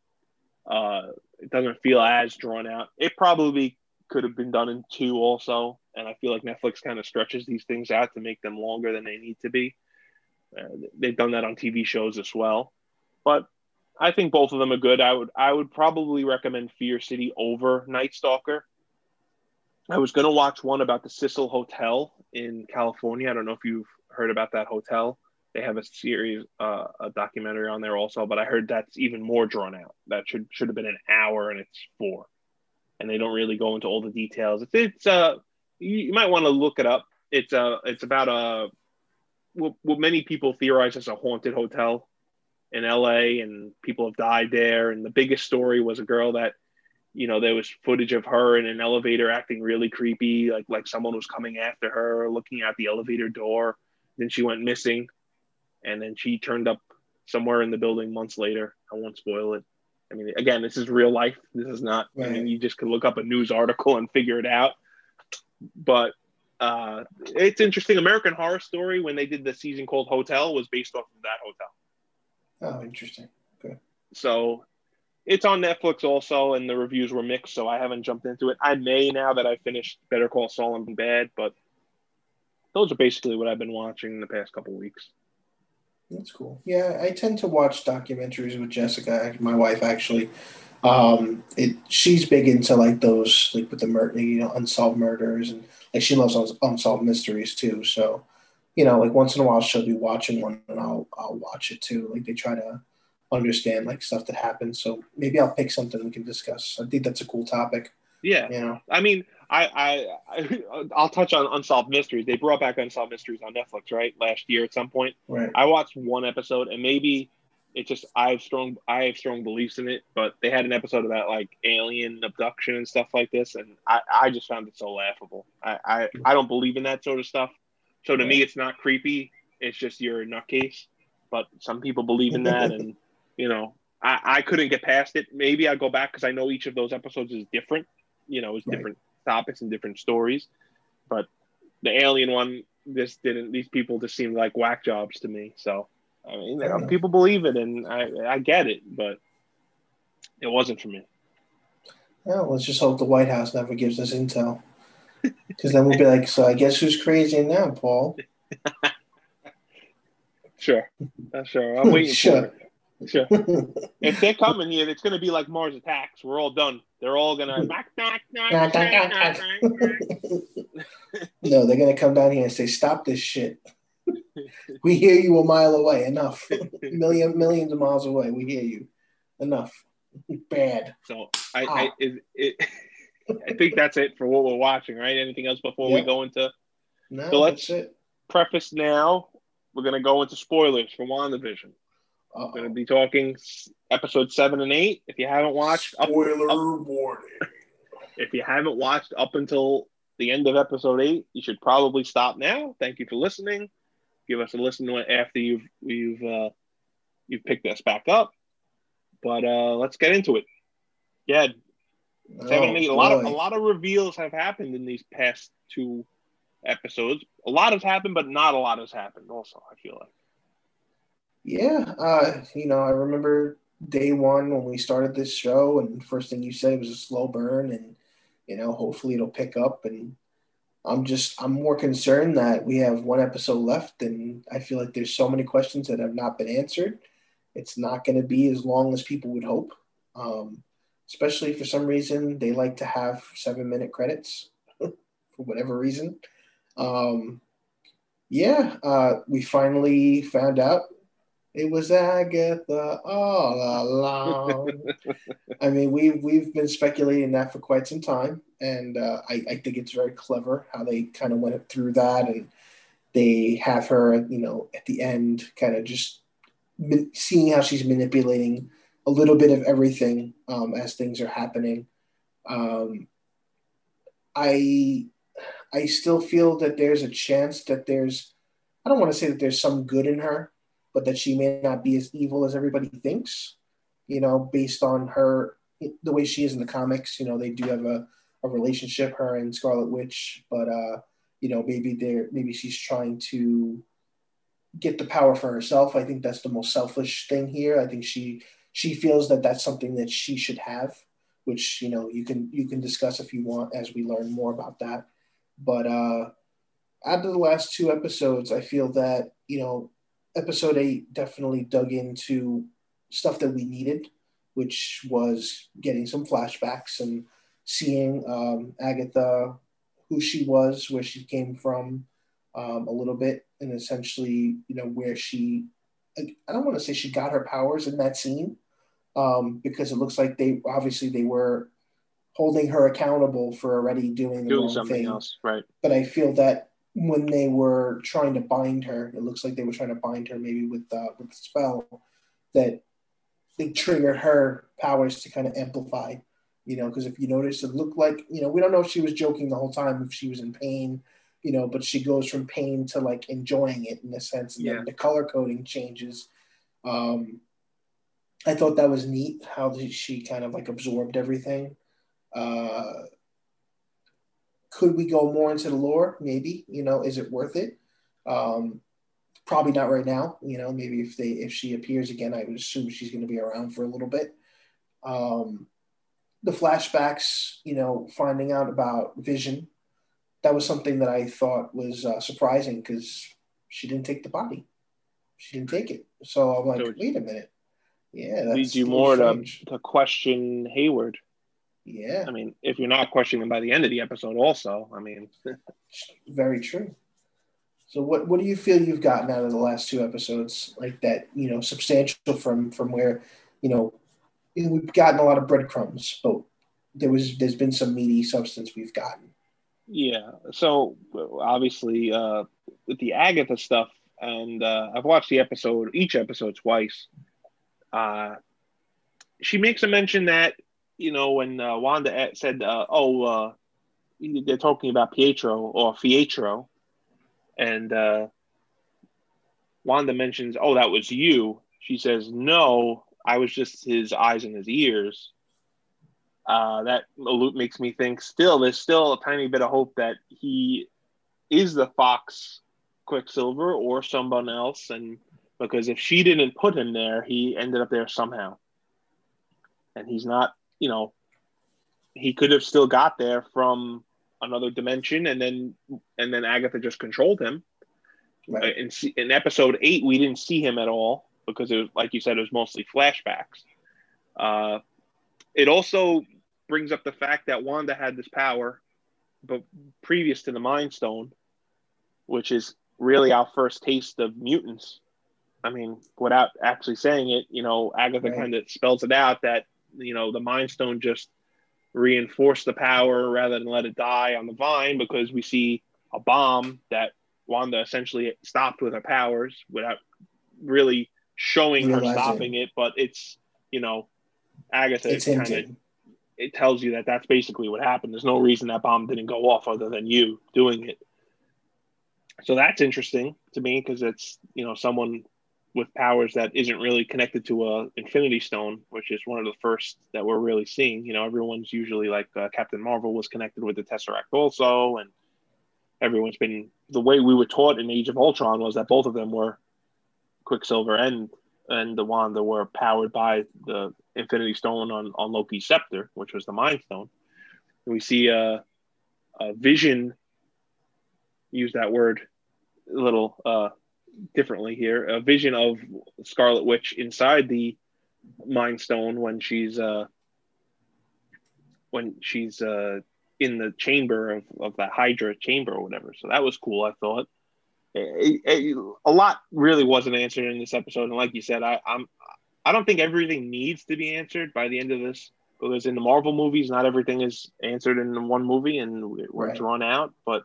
Uh, it doesn't feel as drawn out. It probably could have been done in two also, and I feel like Netflix kind of stretches these things out to make them longer than they need to be. Uh, they've done that on TV shows as well, but I think both of them are good. I would I would probably recommend Fear City over Night Stalker. I was going to watch one about the Cecil Hotel in California. I don't know if you've heard about that hotel. They have a series, uh, a documentary on there also, but I heard that's even more drawn out. That should should have been an hour, and it's four, and they don't really go into all the details. It's, it's uh, you, might want to look it up. It's uh, it's about a what, what many people theorize as a haunted hotel in LA, and people have died there. And the biggest story was a girl that you know there was footage of her in an elevator acting really creepy like like someone was coming after her looking at the elevator door then she went missing and then she turned up somewhere in the building months later. I won't spoil it. I mean again this is real life. This is not right. i mean you just could look up a news article and figure it out. But uh, it's interesting. American horror story when they did the season called hotel was based off of that hotel. Oh interesting. Okay so it's on Netflix also, and the reviews were mixed, so I haven't jumped into it. I may now that I finished Better Call Saul and Bad, but those are basically what I've been watching in the past couple weeks. That's cool. Yeah, I tend to watch documentaries with Jessica, my wife actually. Um, it she's big into like those like with the murder, you know, unsolved murders, and like she loves unsolved mysteries too. So, you know, like once in a while she'll be watching one, and I'll I'll watch it too. Like they try to understand like stuff that happens. So maybe I'll pick something we can discuss. I think that's a cool topic. Yeah, you know, I mean, I I, I I'll touch on unsolved mysteries. They brought back unsolved mysteries on Netflix, right? Last year at some point. Right. I watched one episode, and maybe it just I have strong I have strong beliefs in it. But they had an episode about like alien abduction and stuff like this, and I I just found it so laughable. I I, I don't believe in that sort of stuff. So to right. me, it's not creepy. It's just you're a nutcase. But some people believe in that, and (laughs) you know, I, I couldn't get past it. Maybe I'll go back because I know each of those episodes is different. You know, it's right. different topics and different stories. But the alien one, this didn't. These people just seemed like whack jobs to me. So I mean, you know, people believe it, and I I get it, but it wasn't for me. Well, let's just hope the White House never gives us intel, because then we'll be like, so I guess who's crazy now, Paul? (laughs) sure, sure. I'm waiting (laughs) sure. for it. Sure. (laughs) if they're coming here, it's going to be like Mars Attacks. We're all done. They're all going (laughs) to. (laughs) no, they're going to come down here and say, "Stop this shit." we hear you a mile away. Enough. Million millions of miles away. We hear you. Enough. Bad. So I, ah. I, it, it, I think that's it for what we're watching. Right? Anything else before yep. we go into? No, so let's preface now. We're going to go into spoilers for WandaVision. I'm going to be talking episode seven and eight. If you haven't watched, spoiler up, up, warning. If you haven't watched up until the end of episode eight, you should probably stop now. Thank you for listening. Give us a listen to it after you've you've uh, you've picked us back up. But uh, let's get into it. Yeah, seven and eight. A lot of a lot of reveals have happened in these past two episodes. A lot has happened, but not a lot has happened. Also, I feel like. Yeah, uh, you know, I remember day one when we started this show, and first thing you said it was a slow burn, and you know, hopefully it'll pick up. And I'm just, I'm more concerned that we have one episode left, and I feel like there's so many questions that have not been answered. It's not going to be as long as people would hope. Um, especially for some reason, they like to have seven minute credits (laughs) for whatever reason. Um, yeah, uh, we finally found out it was Agatha all along. (laughs) I mean, we've we've been speculating that for quite some time, and uh, I, I think it's very clever how they kind of went through that, and they have her, you know, at the end, kind of just seeing how she's manipulating a little bit of everything um, as things are happening. Um, I I still feel that there's a chance that there's I don't want to say that there's some good in her but that she may not be as evil as everybody thinks, you know, based on her, the way she is in the comics. You know, they do have a, a relationship, her and Scarlet Witch, but, uh, you know, maybe they're, maybe she's trying to get the power for herself. I think that's the most selfish thing here. I think she, she feels that that's something that she should have, which, you know, you can, you can discuss if you want as we learn more about that. But, uh, of the last two episodes, I feel that, you know, episode eight definitely dug into stuff that we needed, which was getting some flashbacks and seeing um, Agatha, who she was, where she came from, um, a little bit, and essentially, you know, where she, I don't want to say she got her powers in that scene, um, because it looks like they obviously they were holding her accountable for already doing the doing wrong something thing. else, right? But I feel that when they were trying to bind her, it looks like they were trying to bind her maybe with uh, with the spell that they triggered her powers to kind of amplify. You know, because if you notice, it looked like you know we don't know if she was joking the whole time, if she was in pain, you know, but she goes from pain to like enjoying it in a sense, and yeah. then the color coding changes. Um, I thought that was neat how she kind of like absorbed everything. Uh, could we go more into the lore? Maybe. You know, is it worth it? Um, probably not right now. You know, maybe if they if she appears again, I would assume she's going to be around for a little bit. Um, the flashbacks, you know, finding out about Vision, that was something that I thought was uh, surprising because she didn't take the body. She didn't take it. So I'm like, so wait a minute. Yeah, that leads you more to, to question Hayward. Yeah. I mean, if you're not questioning him by the end of the episode, also, I mean, (laughs) very true. So, what what do you feel you've gotten out of the last two episodes, like that? You know, substantial from from where, you know, we've gotten a lot of breadcrumbs, but there was there's been some meaty substance we've gotten. Yeah. So obviously, uh, with the Agatha stuff, and uh, I've watched the episode, each episode twice. Uh, she makes a mention that you know, when uh, Wanda said, uh, "Oh, uh, they're talking about Pietro or Fietro," and uh, Wanda mentions, "Oh, that was you." She says, "No, I was just his eyes and his ears." Uh, that makes me think. Still, there's still a tiny bit of hope that he is the Fox Quicksilver or someone else, and because if she didn't put him there, he ended up there somehow, and he's not you know, he could have still got there from another dimension, and then and then Agatha just controlled him. Right. In, in episode eight, we didn't see him at all because it was like you said, it was mostly flashbacks. Uh, it also brings up the fact that Wanda had this power, but previous to the Mind Stone, which is really our first taste of mutants. I mean, without actually saying it, you know, Agatha right. kind of spells it out that you know the Mind Stone just reinforced the power rather than let it die on the vine because we see a bomb that Wanda essentially stopped with her powers without really showing Realizing. her stopping it. But it's you know Agatha kind of it tells you that that's basically what happened. There's no reason that bomb didn't go off other than you doing it. So that's interesting to me because it's you know someone with powers that isn't really connected to a Infinity Stone, which is one of the first that we're really seeing. You know, everyone's usually like uh, Captain Marvel was connected with the Tesseract also, and everyone's been the way we were taught in Age of Ultron was that both of them were Quicksilver and and the Wanda were powered by the Infinity Stone on on Loki's scepter, which was the Mind Stone. And we see a, uh, a Vision use that word a little uh, differently here. A vision of Scarlet Witch inside the Mind Stone when she's uh, when she's uh, in the chamber of, of the Hydra chamber or whatever. So that was cool. I thought it, it, a lot really wasn't answered in this episode, and like you said, I, I'm I don't think everything needs to be answered by the end of this because in the Marvel movies, not everything is answered in one movie and we're right. drawn out. But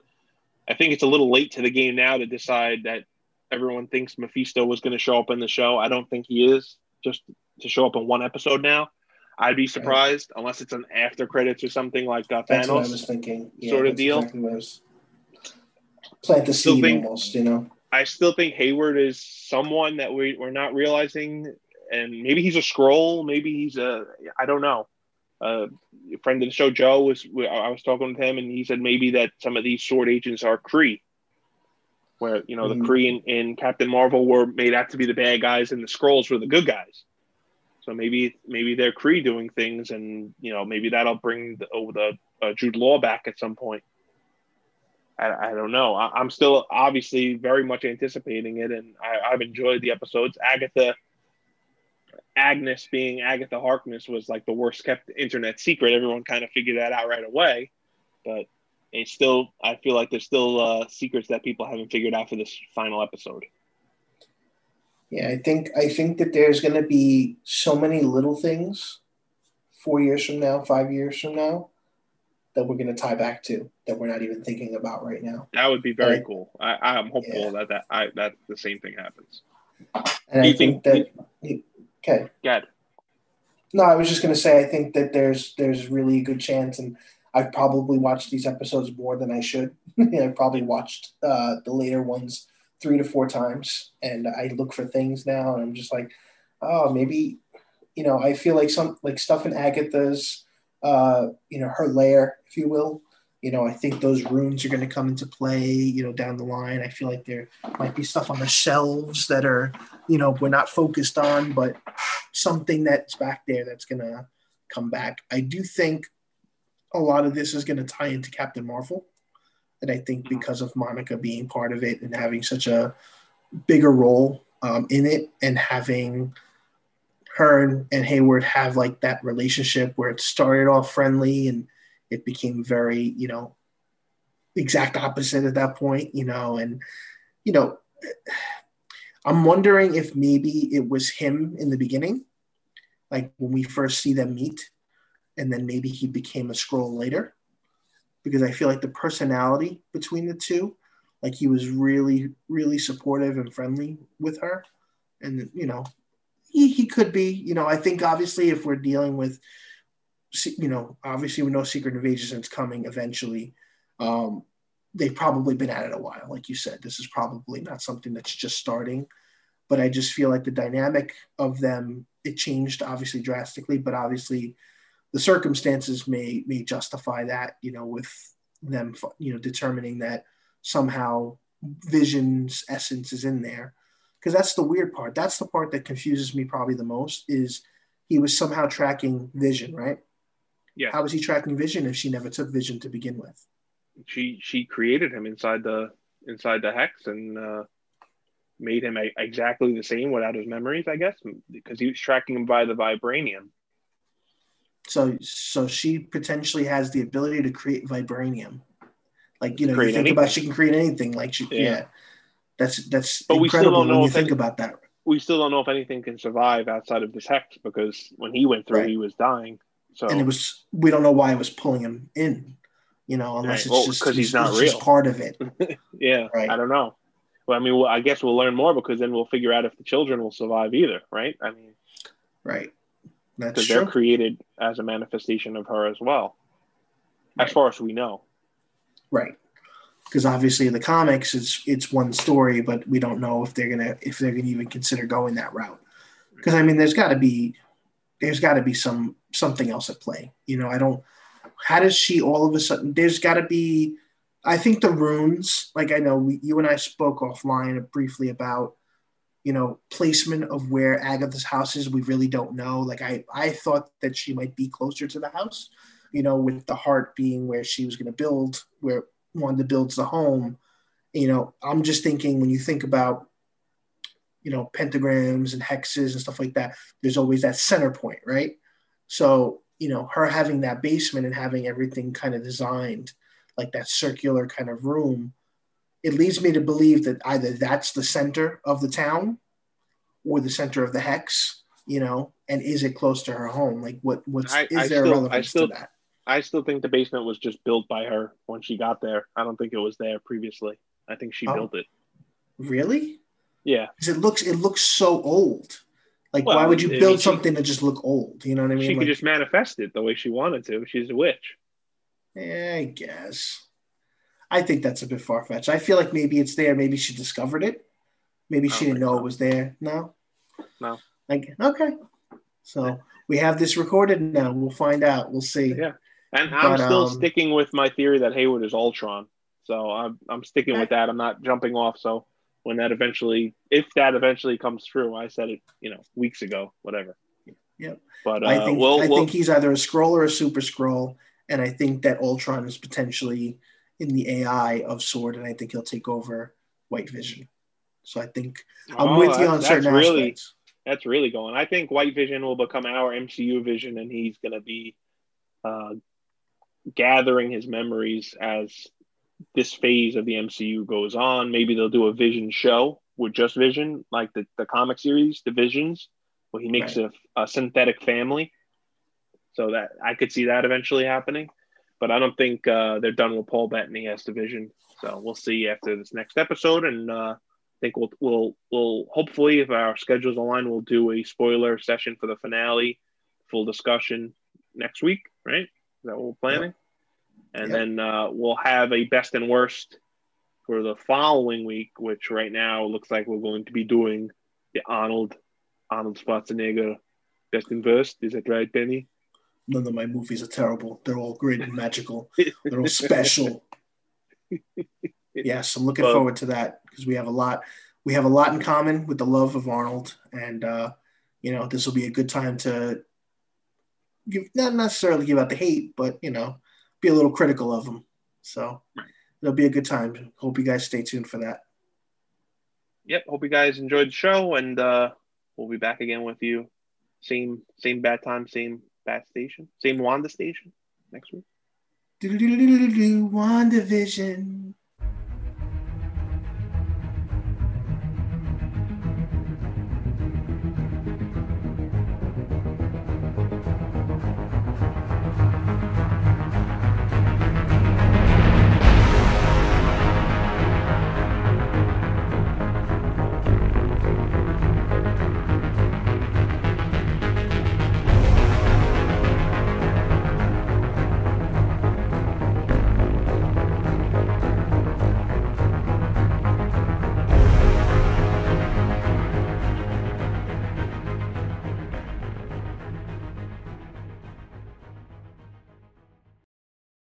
I think it's a little late to the game now to decide that everyone thinks Mephisto was going to show up in the show. I don't think he is. Just to show up in one episode now, I'd be surprised right. unless it's an after credits or something like uh, Thanos. That's what I was thinking. Yeah, sort of deal. Exactly Plant the seed think, almost, you know. I still think Hayward is someone that we, we're not realizing, and maybe he's a Skrull. Maybe he's a I don't know. Uh, a friend of the show, Joe, was I was talking with him, and he said maybe that some of these sword agents are Kree where you know mm-hmm. the Kree in Captain Marvel were made out to be the bad guys and the Skrulls were the good guys. So maybe maybe they're Kree doing things, and you know maybe that'll bring the, oh, the uh, Jude Law back at some point. I, I don't know. I, am still obviously very much anticipating it, and I, I've enjoyed the episodes. Agatha, Agnes being Agatha Harkness was like the worst kept internet secret. Everyone kind of figured that out right away, but it's still. I feel like there's still uh, secrets that people haven't figured out for this final episode. Yeah, I think I think that there's going to be so many little things four years from now, five years from now, that we're going to tie back to that we're not even thinking about right now. That would be very cool. I, am hopeful yeah. that that I, that the same thing happens. And I think, think that okay. Good. No, I was just going to say I think that there's there's really a good chance, and I've probably watched these episodes more than I should. (laughs) I've probably watched uh, the later ones three to four times, and I look for things now, and I'm just like, oh, maybe, you know, I feel like some like stuff in Agatha's, uh, you know, her lair, if you will. You know, I think those runes are going to come into play, you know, down the line. I feel like there might be stuff on the shelves that are, you know, we're not focused on, but something that's back there that's going to come back. I do think a lot of this is going to tie into Captain Marvel and I think mm-hmm. because of Monica being part of it and having such a bigger role um, in it and having her and, and Hayward have like that relationship where it started off friendly and it became very, you know, exact opposite at that point, you know, and, you know, I'm wondering if maybe it was him in the beginning, like when we first see them meet, and then maybe he became a Skrull later because I feel like the personality between the two, like he was really, really supportive and friendly with her. And, you know, he, he could be, you know, I think obviously if we're dealing with, you know, obviously we know Secret Invasion is coming eventually. Um, they've probably been at it a while. Like you said, this is probably not something that's just starting. But I just feel like the dynamic of them, it changed obviously drastically, but obviously the circumstances may may justify that you know with them you know determining that somehow vision's essence is in there. Because that's the weird part. That's the part that confuses me probably the most is he was somehow tracking vision right? Yeah. How was he tracking vision if she never took vision to begin with? She she created him inside the inside the hex and uh made him a, exactly the same without his memories i guess because he was tracking him by the vibranium so so she potentially has the ability to create vibranium. Like you know, create you think anything. about she can create anything. Like she, yeah. yeah. That's that's but we still don't know when you think any, about that. We still don't know if anything can survive outside of this hex because when he went through, right. he was dying. So and it was we don't know why it was pulling him in. You know, unless right. it's well, just because he's, he's, not real. Just part of it. (laughs) yeah, right. I don't know. Well, I mean, well, I guess we'll learn more because then we'll figure out if the children will survive either, right? I mean, right because they're created as a manifestation of her as well, right. as far as we know. Right. Because obviously in the comics it's it's one story, but we don't know if they're gonna if they're gonna even consider going that route. Because I mean, there's got to be there's got to be some something else at play. You know, I don't. How does she all of a sudden? There's got to be. I think the runes, like I know we, you and I spoke offline briefly about you know, placement of where Agatha's house is, we really don't know. Like I, I thought that she might be closer to the house, you know, with the heart being where she was going to build, where Wanda builds the home. You know, I'm just thinking when you think about, you know, pentagrams and hexes and stuff like that, there's always that center point, right? So, you know, her having that basement and having everything kind of designed like that circular kind of room it leads me to believe that either that's the center of the town or the center of the hex, you know, and is it close to her home? Like what what's I, is I there still, relevance still, to that? I still think the basement was just built by her when she got there. I don't think it was there previously. I think she oh. built it. Really? Yeah. Because it looks it looks so old. Like well, why would you build I mean, something that just look old? You know what I mean? She like, could just manifest it the way she wanted to. She's a witch. Yeah, I guess. I think that's a bit far fetched. I feel like maybe it's there. Maybe she discovered it. Maybe she didn't know so. it was there. No. No. Like okay. So we have this recorded now. We'll find out. We'll see. Yeah. And I'm but, still um, sticking with my theory that Hayward is Ultron. So I'm I'm sticking okay. with that. I'm not jumping off. So when that eventually, if that eventually comes through, I said it, you know, weeks ago, whatever. Yep. But uh, I think we'll, I we'll, think he's either a Skrull or a Super Skrull, and I think that Ultron is potentially in the AI of Sword, and I think he'll take over White Vision. So I think I'm oh, with you on certain really, aspects. That's really going. I think White Vision will become our MCU Vision, and he's going to be uh, gathering his memories as this phase of the MCU goes on. Maybe they'll do a Vision show with just Vision, like the, the comic series, The Visions, where he makes right. a, a synthetic family. So that I could see that eventually happening, but I don't think uh, they're done with Paul Bettany as Vision. So we'll see after this next episode, and uh, I think we'll we'll we'll hopefully, if our schedules align, we'll do a spoiler session for the finale, full discussion next week. Right? Is that what we're planning? and yep. then uh, we'll have a best and worst for the following week, which right now looks like we're going to be doing the Arnold Arnold Schwarzenegger best and worst. Is that right, Benny? None of my movies are terrible. They're all great and magical. (laughs) They're all special. yes, I'm looking well, forward to that because we have a lot. We have a lot in common with the love of Arnold, and uh, you know this will be a good time to give not necessarily give out the hate, but you know be a little critical of them. So it'll be a good time. Hope you guys stay tuned for that. Yep. Hope you guys enjoyed the show, and uh, we'll be back again with you. Same same bad time, same bad station, same Wanda station next week. Do do